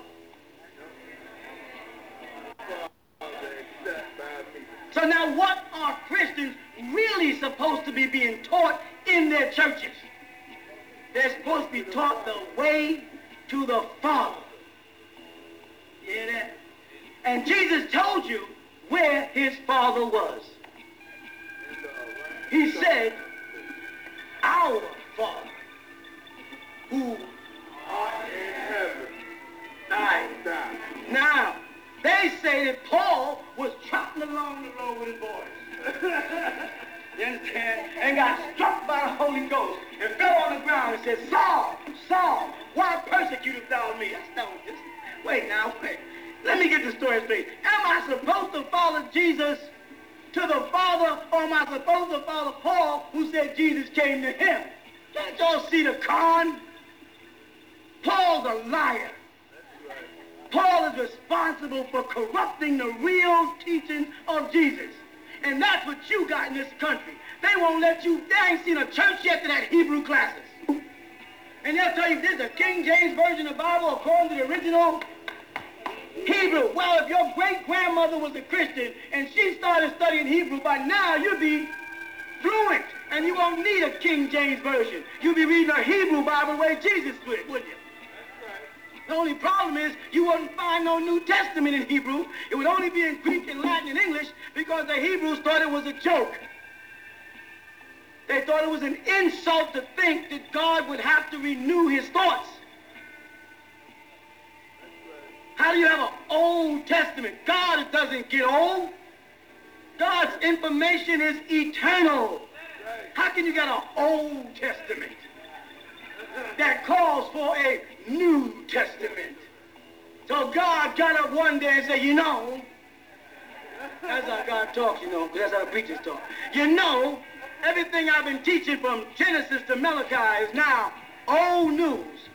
So now what are Christians really supposed to be being taught in their churches? They're supposed to be taught the way to the Father. Hear that? And Jesus told you where his Father was. He said, our Father, who Art in heaven. now Now, they say that Paul was trotting along the road with his boys. [LAUGHS] you understand? And got struck by the Holy Ghost and fell on the ground and said, Saul, Saul, why persecutest thou me? That's not what this Wait now, wait. Let me get the story straight. Am I supposed to follow Jesus to the Father, or am I supposed to follow Paul, who said Jesus came to him? Can't y'all see the con? Paul's a liar. Paul is responsible for corrupting the real teaching of Jesus. And that's what you got in this country. They won't let you, they ain't seen a church yet to that Hebrew classes. And they'll tell you this is a King James Version of the Bible according to the original Hebrew. Well, if your great-grandmother was a Christian and she started studying Hebrew, by now you'd be fluent and you won't need a King James Version. You'll be reading a Hebrew Bible the way Jesus would, wouldn't you? The only problem is you wouldn't find no New Testament in Hebrew. It would only be in Greek and Latin and English because the Hebrews thought it was a joke. They thought it was an insult to think that God would have to renew his thoughts. How do you have an Old Testament? God doesn't get old. God's information is eternal. How can you get an Old Testament that calls for a New Testament? So God got up one day and said, you know, that's how God talks, you know, because that's how preachers talk. You know, everything I've been teaching from Genesis to Malachi is now old news.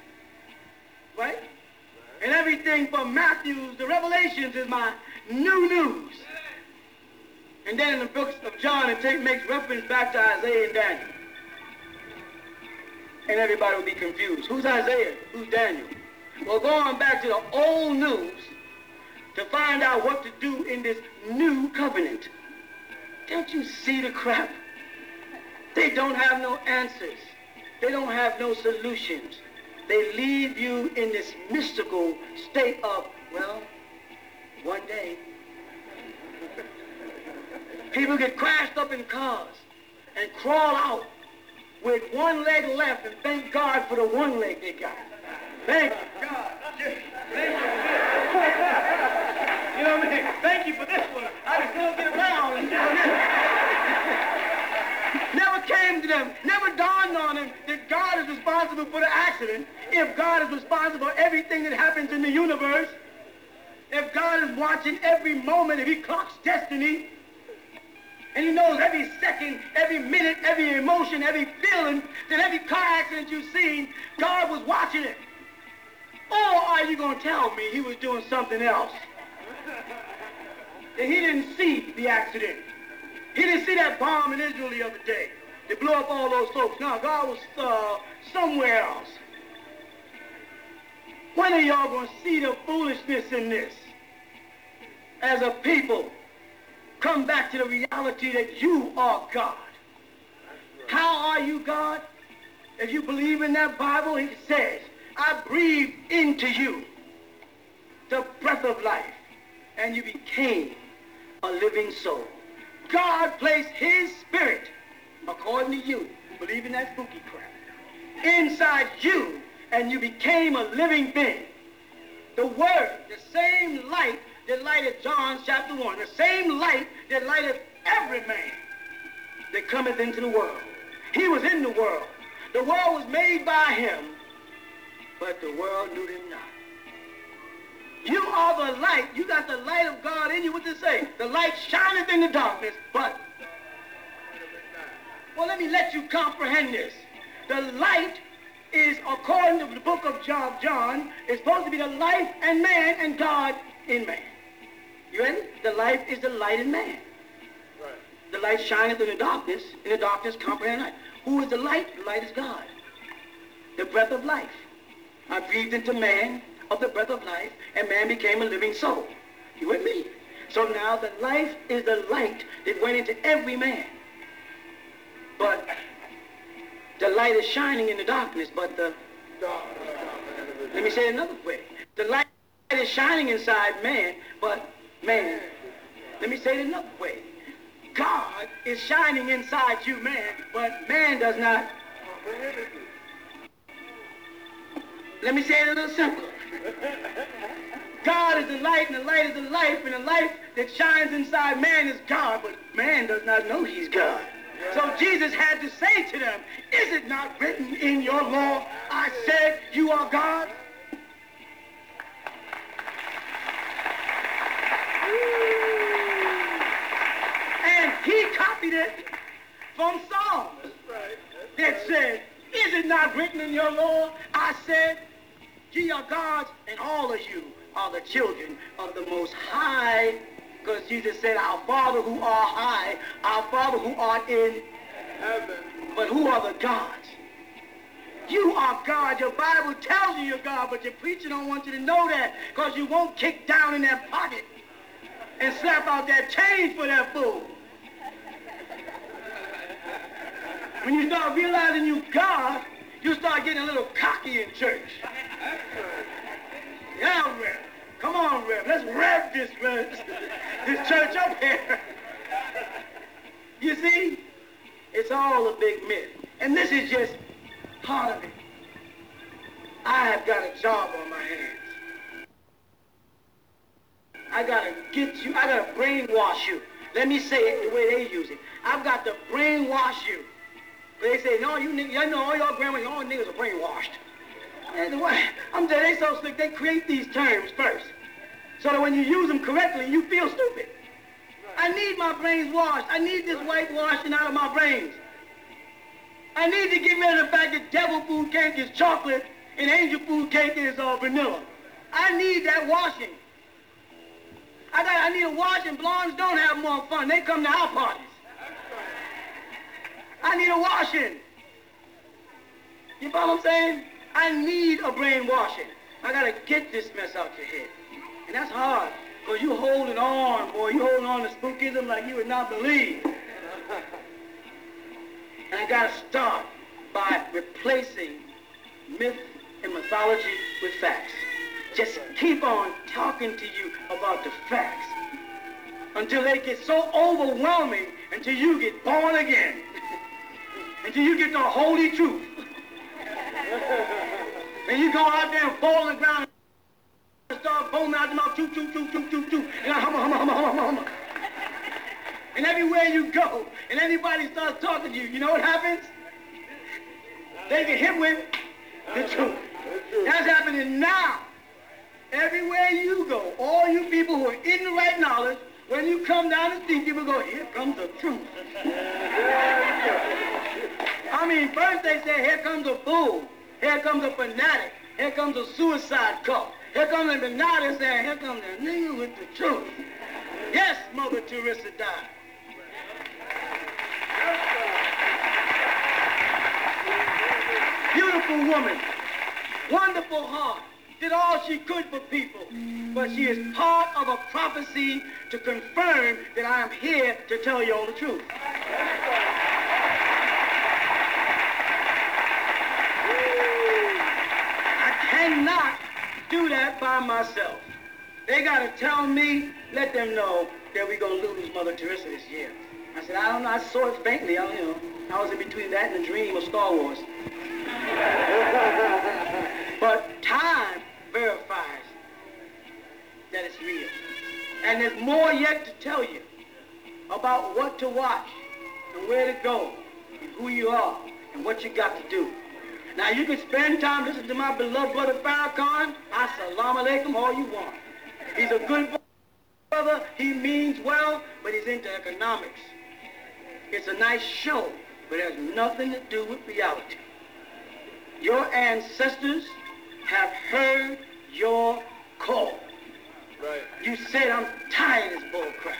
Right? And everything from Matthew to Revelations is my new news. And then in the books of John, it take, makes reference back to Isaiah and Daniel. And everybody will be confused. Who's Isaiah? Who's Daniel? Well, going back to the old news to find out what to do in this new covenant. Don't you see the crap? They don't have no answers. They don't have no solutions. They leave you in this mystical state of, well, one day. [LAUGHS] People get crashed up in cars and crawl out with one leg left and thank God for the one leg they got. Thank God. Thank you. You know what I mean? Thank you for this one. I can still get around [LAUGHS] came to them, never dawned on them that God is responsible for the accident. If God is responsible for everything that happens in the universe, if God is watching every moment, if he clocks destiny, and he knows every second, every minute, every emotion, every feeling, that every car accident you've seen, God was watching it. Or are you going to tell me he was doing something else? That he didn't see the accident. He didn't see that bomb in Israel the other day. They blew up all those folks. Now, God was uh, somewhere else. When are y'all going to see the foolishness in this? As a people, come back to the reality that you are God. How are you God? If you believe in that Bible, it says, I breathed into you the breath of life, and you became a living soul. God placed his spirit, according to you, believe in that spooky crap, inside you, and you became a living being. The word, the same light that lighted John chapter 1, the same light that lighted every man that cometh into the world. He was in the world. The world was made by him, but the world knew him not. You are the light. You got the light of God in you. What to say? The light shineth in the darkness, but... Well, let me let you comprehend this. The light is, according to the book of John, John, is supposed to be the life and man and God in man. You ready? The life is the light in man. Right. The light shineth in the darkness, in the darkness comprehend light. Who is the light? The light is God. The breath of life. I breathed into man of the breath of life, and man became a living soul. You with me? So now the life is the light that went into every man. But the light is shining in the darkness, but the... Let me say it another way. The light is shining inside man, but man... Let me say it another way. God is shining inside you, man, but man does not... Let me say it a little simpler. God is the light, and the light is the life, and the life that shines inside man is God, but man does not know he's God. So Jesus had to say to them, is it not written in your law, I said you are God? And he copied it from Psalms that said, is it not written in your law, I said, ye are gods, and all of you are the children of the Most High. Because Jesus said, our Father who art high, our Father who art in heaven. But who are the gods? You are God. Your Bible tells you you're God, but your preacher don't want you to know that because you won't kick down in that pocket and slap out that change for that fool. When you start realizing you God, you start getting a little cocky in church. Yeah, Rev. Come on, Rev. Let's rev this, this church up here. You see, it's all a big myth. And this is just part of it. I have got a job on my hands. I gotta get you, I gotta brainwash you. Let me say it the way they use it. I've got to brainwash you. They say, no, you niggas, you know, all y'all grandma, all niggas are brainwashed. I'm you, they so slick, they create these terms first. So that when you use them correctly, you feel stupid. I need my brains washed. I need this whitewashing out of my brains. I need to get rid of the fact that devil food cake is chocolate and angel food cake is uh, vanilla. I need that washing. I got. I need a washing. Blondes don't have more fun. They come to our parties. I need a washing. You follow what I'm saying? I need a brainwashing. I gotta get this mess out your head. And that's hard. Because you're holding on, boy. You're holding on to spookism like you would not believe. And I gotta start by replacing myth and mythology with facts. Just keep on talking to you about the facts until they get so overwhelming until you get born again. [LAUGHS] until you get the holy truth. [LAUGHS] and you go out there and fall on the ground and start foaming out your mouth, choo, choo, choo, choo, choo, choo. And hum, hum, hum, hum, hum, hum. And everywhere you go, and anybody starts talking to you, you know what happens? They get hit with the truth. That's happening now. Everywhere you go, all you people who are in the right knowledge, when you come down the street, people go, here comes the truth. I mean, first they say, here comes a fool. Here comes a fanatic. Here comes a suicide cult. Here comes a they're saying, here comes a nigga with the truth. Yes, Mother Teresa died. Beautiful woman. Wonderful heart. Did all she could for people. But she is part of a prophecy to confirm that I am here to tell you all the truth. I cannot do that by myself. They got to tell me, let them know that we're going to lose Mother Teresa this year. I said, I don't know. I saw it faintly. I, you know, I was in between that and the dream of Star Wars. [LAUGHS] but time verifies that it's real. And there's more yet to tell you about what to watch and where to go and who you are and what you got to do. Now you can spend time listening to my beloved brother Farrakhan. Assalamu alaikum all you want. He's a good brother. He means well, but he's into economics. It's a nice show, but it has nothing to do with reality. Your ancestors have heard your call. Right. You said, I'm tired of this bull crap.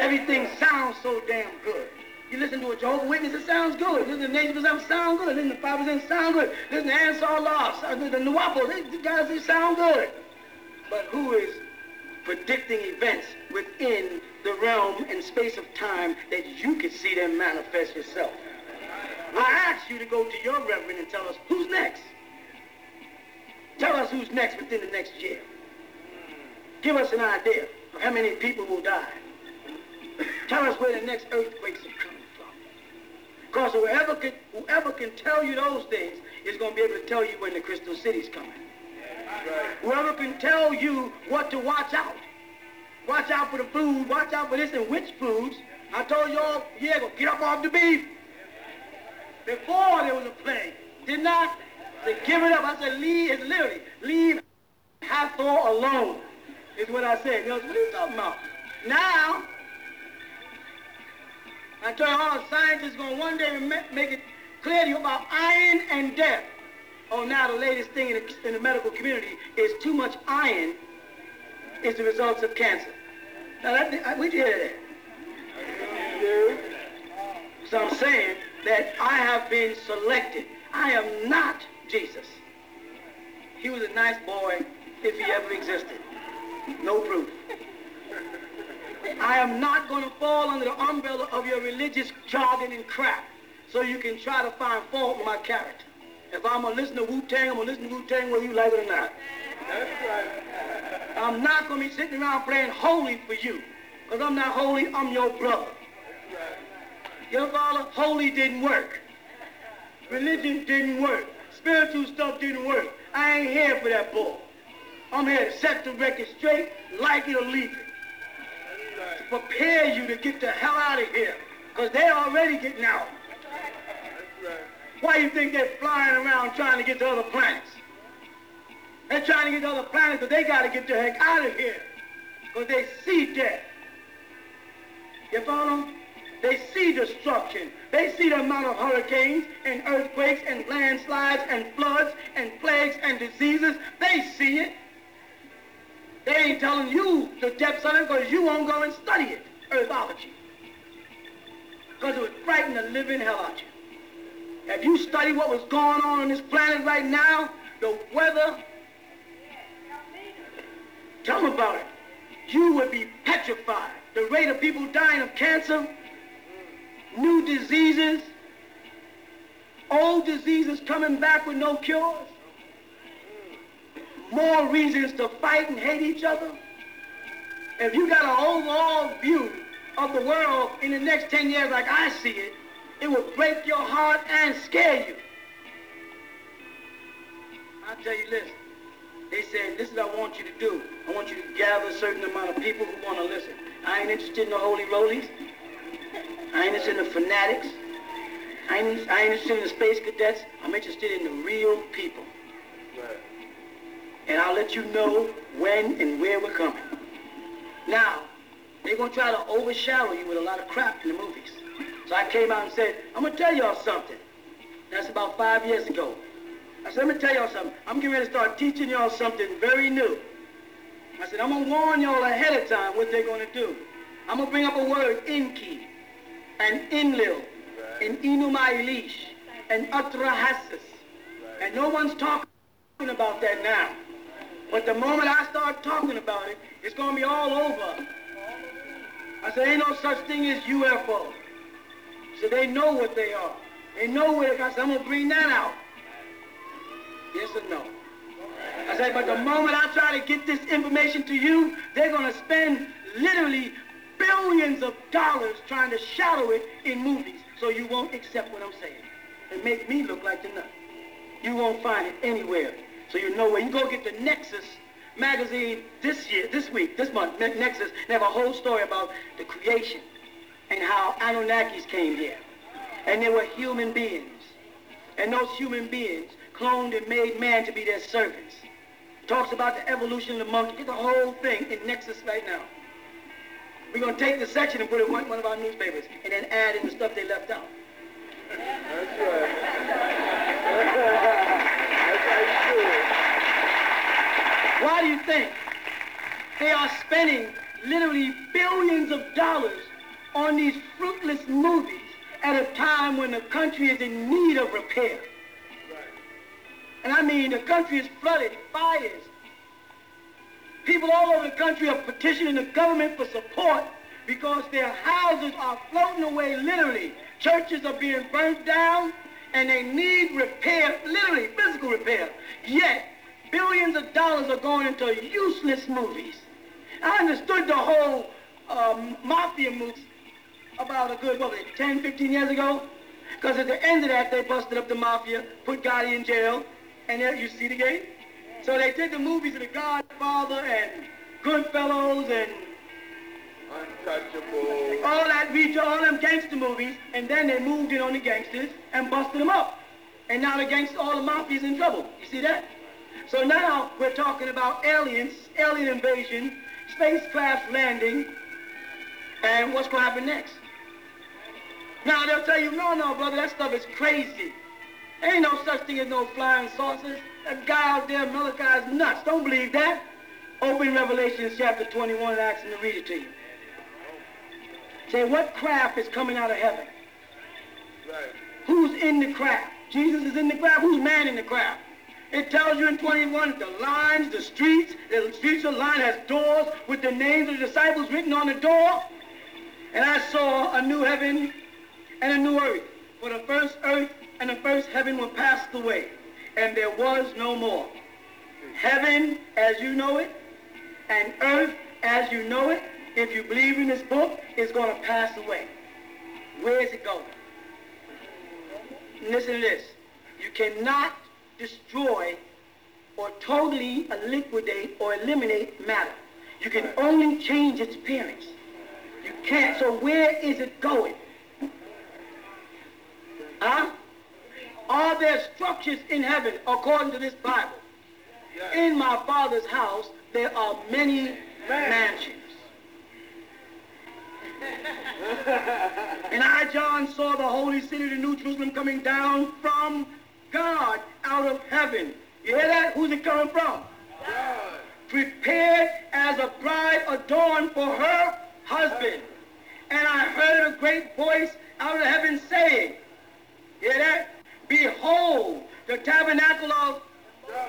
Everything sounds so damn good. You listen to a Jehovah's Witness, it sounds good. Listen to Nation Percent, sound good. Listen to 5% sound good. Listen to Ansar Allah, the Nuwapo, these guys, they sound good. But who is predicting events within the realm and space of time that you can see them manifest yourself? I ask you to go to your reverend and tell us who's next. Tell us who's next within the next year. Give us an idea of how many people will die. Tell us where the next earthquakes. Because whoever can, whoever can tell you those things is going to be able to tell you when the Crystal City's coming. Whoever can tell you what to watch out. Watch out for the food, watch out for this and which foods. I told y'all, yeah, go get up off the beef. Before there was a plague. Didn't I? Say, give it up. I said, leave, it's literally, leave Hathor alone, is what I said. You know, what are you talking about? Now, I tell you, all scientists going to one day make it clear to you about iron and death. Oh, now the latest thing in the, in the medical community is too much iron is the results of cancer. Now, that, we did that. So I'm saying that I have been selected. I am not Jesus. He was a nice boy if he ever existed. No proof. I am not going to fall under the umbrella of your religious jargon and crap so you can try to find fault with my character. If I'm going to listen to Wu-Tang, I'm going to listen to Wu-Tang whether you like it or not. That's right. I'm not going to be sitting around playing holy for you because I'm not holy, I'm your brother. Your father, holy didn't work. Religion didn't work. Spiritual stuff didn't work. I ain't here for that bull. I'm here to set the record straight, like it or leave it. Prepare you to get the hell out of here. Because they're already getting out. Why you think they're flying around trying to get to other planets? They're trying to get to other planets, but they got to get the heck out of here. Because they see death. You follow? They see destruction. They see the amount of hurricanes and earthquakes and landslides and floods and plagues and diseases. They see it. They ain't telling you the depths of it because you won't go and study it, earthology. Because it would frighten the living hell out of you. Have you studied what was going on on this planet right now? The weather? Tell them about it. You would be petrified. The rate of people dying of cancer, new diseases, old diseases coming back with no cures, more reasons to fight and hate each other. If you got an overall view of the world in the next 10 years like I see it, it will break your heart and scare you. I'll tell you this. They said, this is what I want you to do. I want you to gather a certain amount of people who want to listen. I ain't interested in the holy rollies. I ain't interested in the fanatics. I ain't, I ain't interested in the space cadets. I'm interested in the real people. And I'll let you know when and where we're coming. Now, they're going to try to overshadow you with a lot of crap in the movies. So I came out and said, I'm going to tell y'all something. That's about five years ago. I said, let me tell y'all something. I'm getting ready to start teaching y'all something very new. I said, I'm going to warn y'all ahead of time what they're going to do. I'm going to bring up a word, Enki, and Enlil, and Enuma and Atrahasis. And no one's talking about that now. But the moment I start talking about it, it's going to be all over. I said, ain't no such thing as UFO. So they know what they are. They know where they are. I said, I'm going to bring that out. Yes or no? I said, but the moment I try to get this information to you, they're going to spend literally billions of dollars trying to shadow it in movies so you won't accept what I'm saying and make me look like the nut. You won't find it anywhere. So you know where you go get the Nexus magazine this year, this week, this month, Nexus, they have a whole story about the creation and how Anunnakis came here. And they were human beings. And those human beings cloned and made man to be their servants. Talks about the evolution of the monkey. Get the whole thing in Nexus right now. We're going to take the section and put it in one, one of our newspapers and then add in the stuff they left out. That's right. [LAUGHS] That's how you do it. Why do you think they are spending literally billions of dollars on these fruitless movies at a time when the country is in need of repair? And I mean, the country is flooded, fires, People all over the country are petitioning the government for support because their houses are floating away literally. Churches are being burnt down and they need repair, literally physical repair. Yet, billions of dollars are going into useless movies. I understood the whole um, mafia moves about a good, what was it, 10, 15 years ago? Because at the end of that, they busted up the mafia, put Gotti in jail, and there you see the game. So they did the movies of The Godfather and Goodfellas and Untouchable. all that, we all them gangster movies, and then they moved in on the gangsters and busted them up. And now the gangsters, all the mafia's in trouble. You see that? So now we're talking about aliens, alien invasion, spacecraft landing, and what's going to happen next. Now they'll tell you, no, no, brother, that stuff is crazy. There ain't no such thing as no flying saucers. That guy out there, Malachi, is nuts. Don't believe that. Open Revelation chapter 21 and ask him to read it to you. Say, what craft is coming out of heaven? Right. Who's in the craft? Jesus is in the craft. Who's man in the craft? It tells you in 21, the lines, the streets, the streets of line has doors with the names of the disciples written on the door. And I saw a new heaven and a new earth. For the first earth and the first heaven were passed away, and there was no more. Heaven as you know it, and earth as you know it, if you believe in this book, is going to pass away. Where is it going? Listen to this. You cannot destroy or totally liquidate or eliminate matter. You can only change its appearance. You can't. So where is it going? Huh? Are there structures in heaven according to this Bible? In my Father's house, there are many mansions. [LAUGHS] And I, John, saw the holy city, the New Jerusalem, coming down from God out of heaven. You hear that? Who's it coming from? God. Prepared as a bride adorned for her husband. And I heard a great voice out of heaven saying, Hear that? Behold, the tabernacle of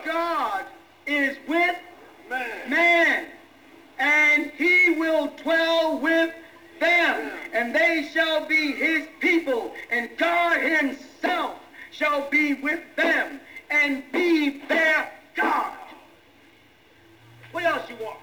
God is with Man. man, and he will dwell with them, and they shall be his people, and God himself shall be with them and be their God. What else you want?